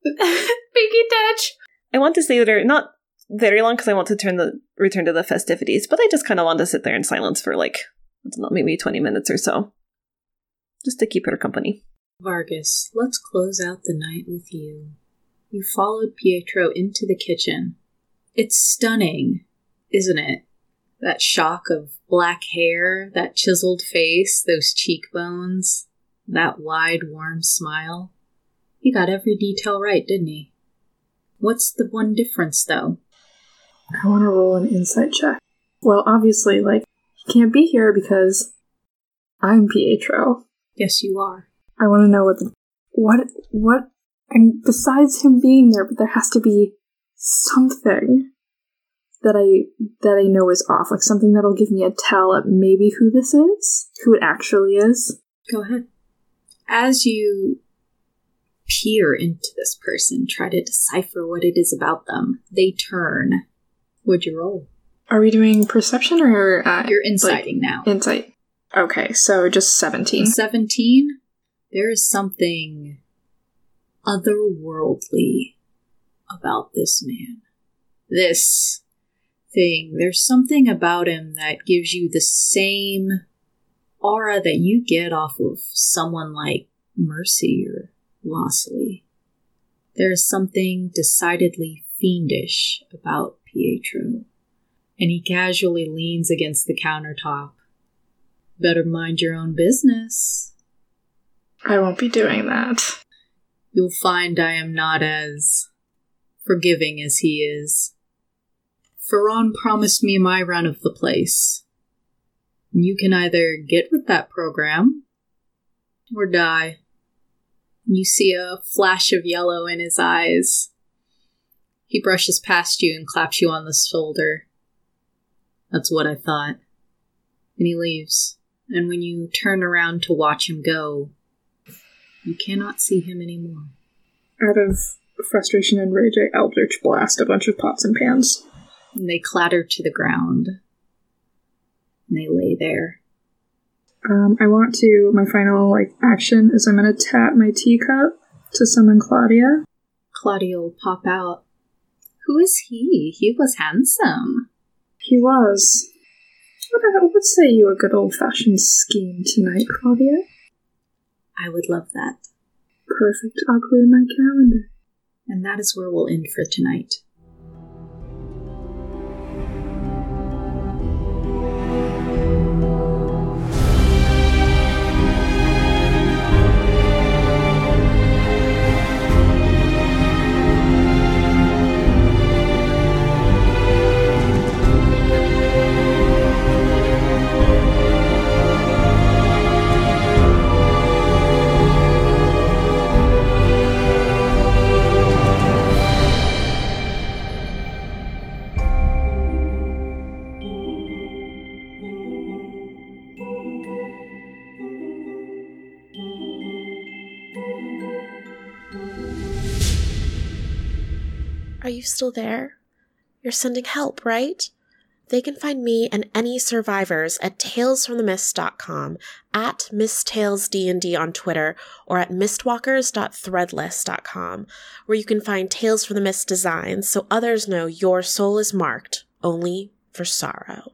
Pinky touch. I want to stay there not very long because I want to turn the return to the festivities, but I just kind of want to sit there in silence for like I don't know, maybe twenty minutes or so, just to keep her company. Vargas, let's close out the night with you. You followed Pietro into the kitchen. It's stunning, isn't it? That shock of black hair, that chiseled face, those cheekbones, that wide, warm smile. He got every detail right, didn't he? What's the one difference, though? I want to roll an insight check. Well, obviously, like, he can't be here because I'm Pietro. Yes, you are. I want to know what the, what, what, and besides him being there, but there has to be something that I, that I know is off, like something that'll give me a tell at maybe who this is, who it actually is. Go ahead. As you peer into this person, try to decipher what it is about them, they turn. Would you roll? Are we doing perception or, uh, You're inciting now. insight? Okay, so just 17. 17, there is something otherworldly about this man. This thing, there's something about him that gives you the same aura that you get off of someone like Mercy or Vasily. There's something decidedly fiendish about Pietro, and he casually leans against the countertop. Better mind your own business. I won't be doing that. you'll find I am not as forgiving as he is. Ferron promised me my run of the place. You can either get with that program or die. You see a flash of yellow in his eyes. He brushes past you and claps you on the shoulder. That's what I thought. And he leaves. And when you turn around to watch him go, you cannot see him anymore. Out of frustration and rage, I Eldritch blast a bunch of pots and pans. And they clatter to the ground. And they lay there. Um, I want to. My final like action is I'm gonna tap my teacup to summon Claudia. Claudia will pop out. Who is he? He was handsome. He was. What, uh, what say you a good old fashioned scheme tonight, Claudia? I would love that. Perfect. I'll clear my calendar. And that is where we'll end for tonight. Still there? You're sending help, right? They can find me and any survivors at talesfromthemist.com, at misttalesdnd on Twitter, or at mistwalkers.threadless.com, where you can find Tales from the Mist designs so others know your soul is marked only for sorrow.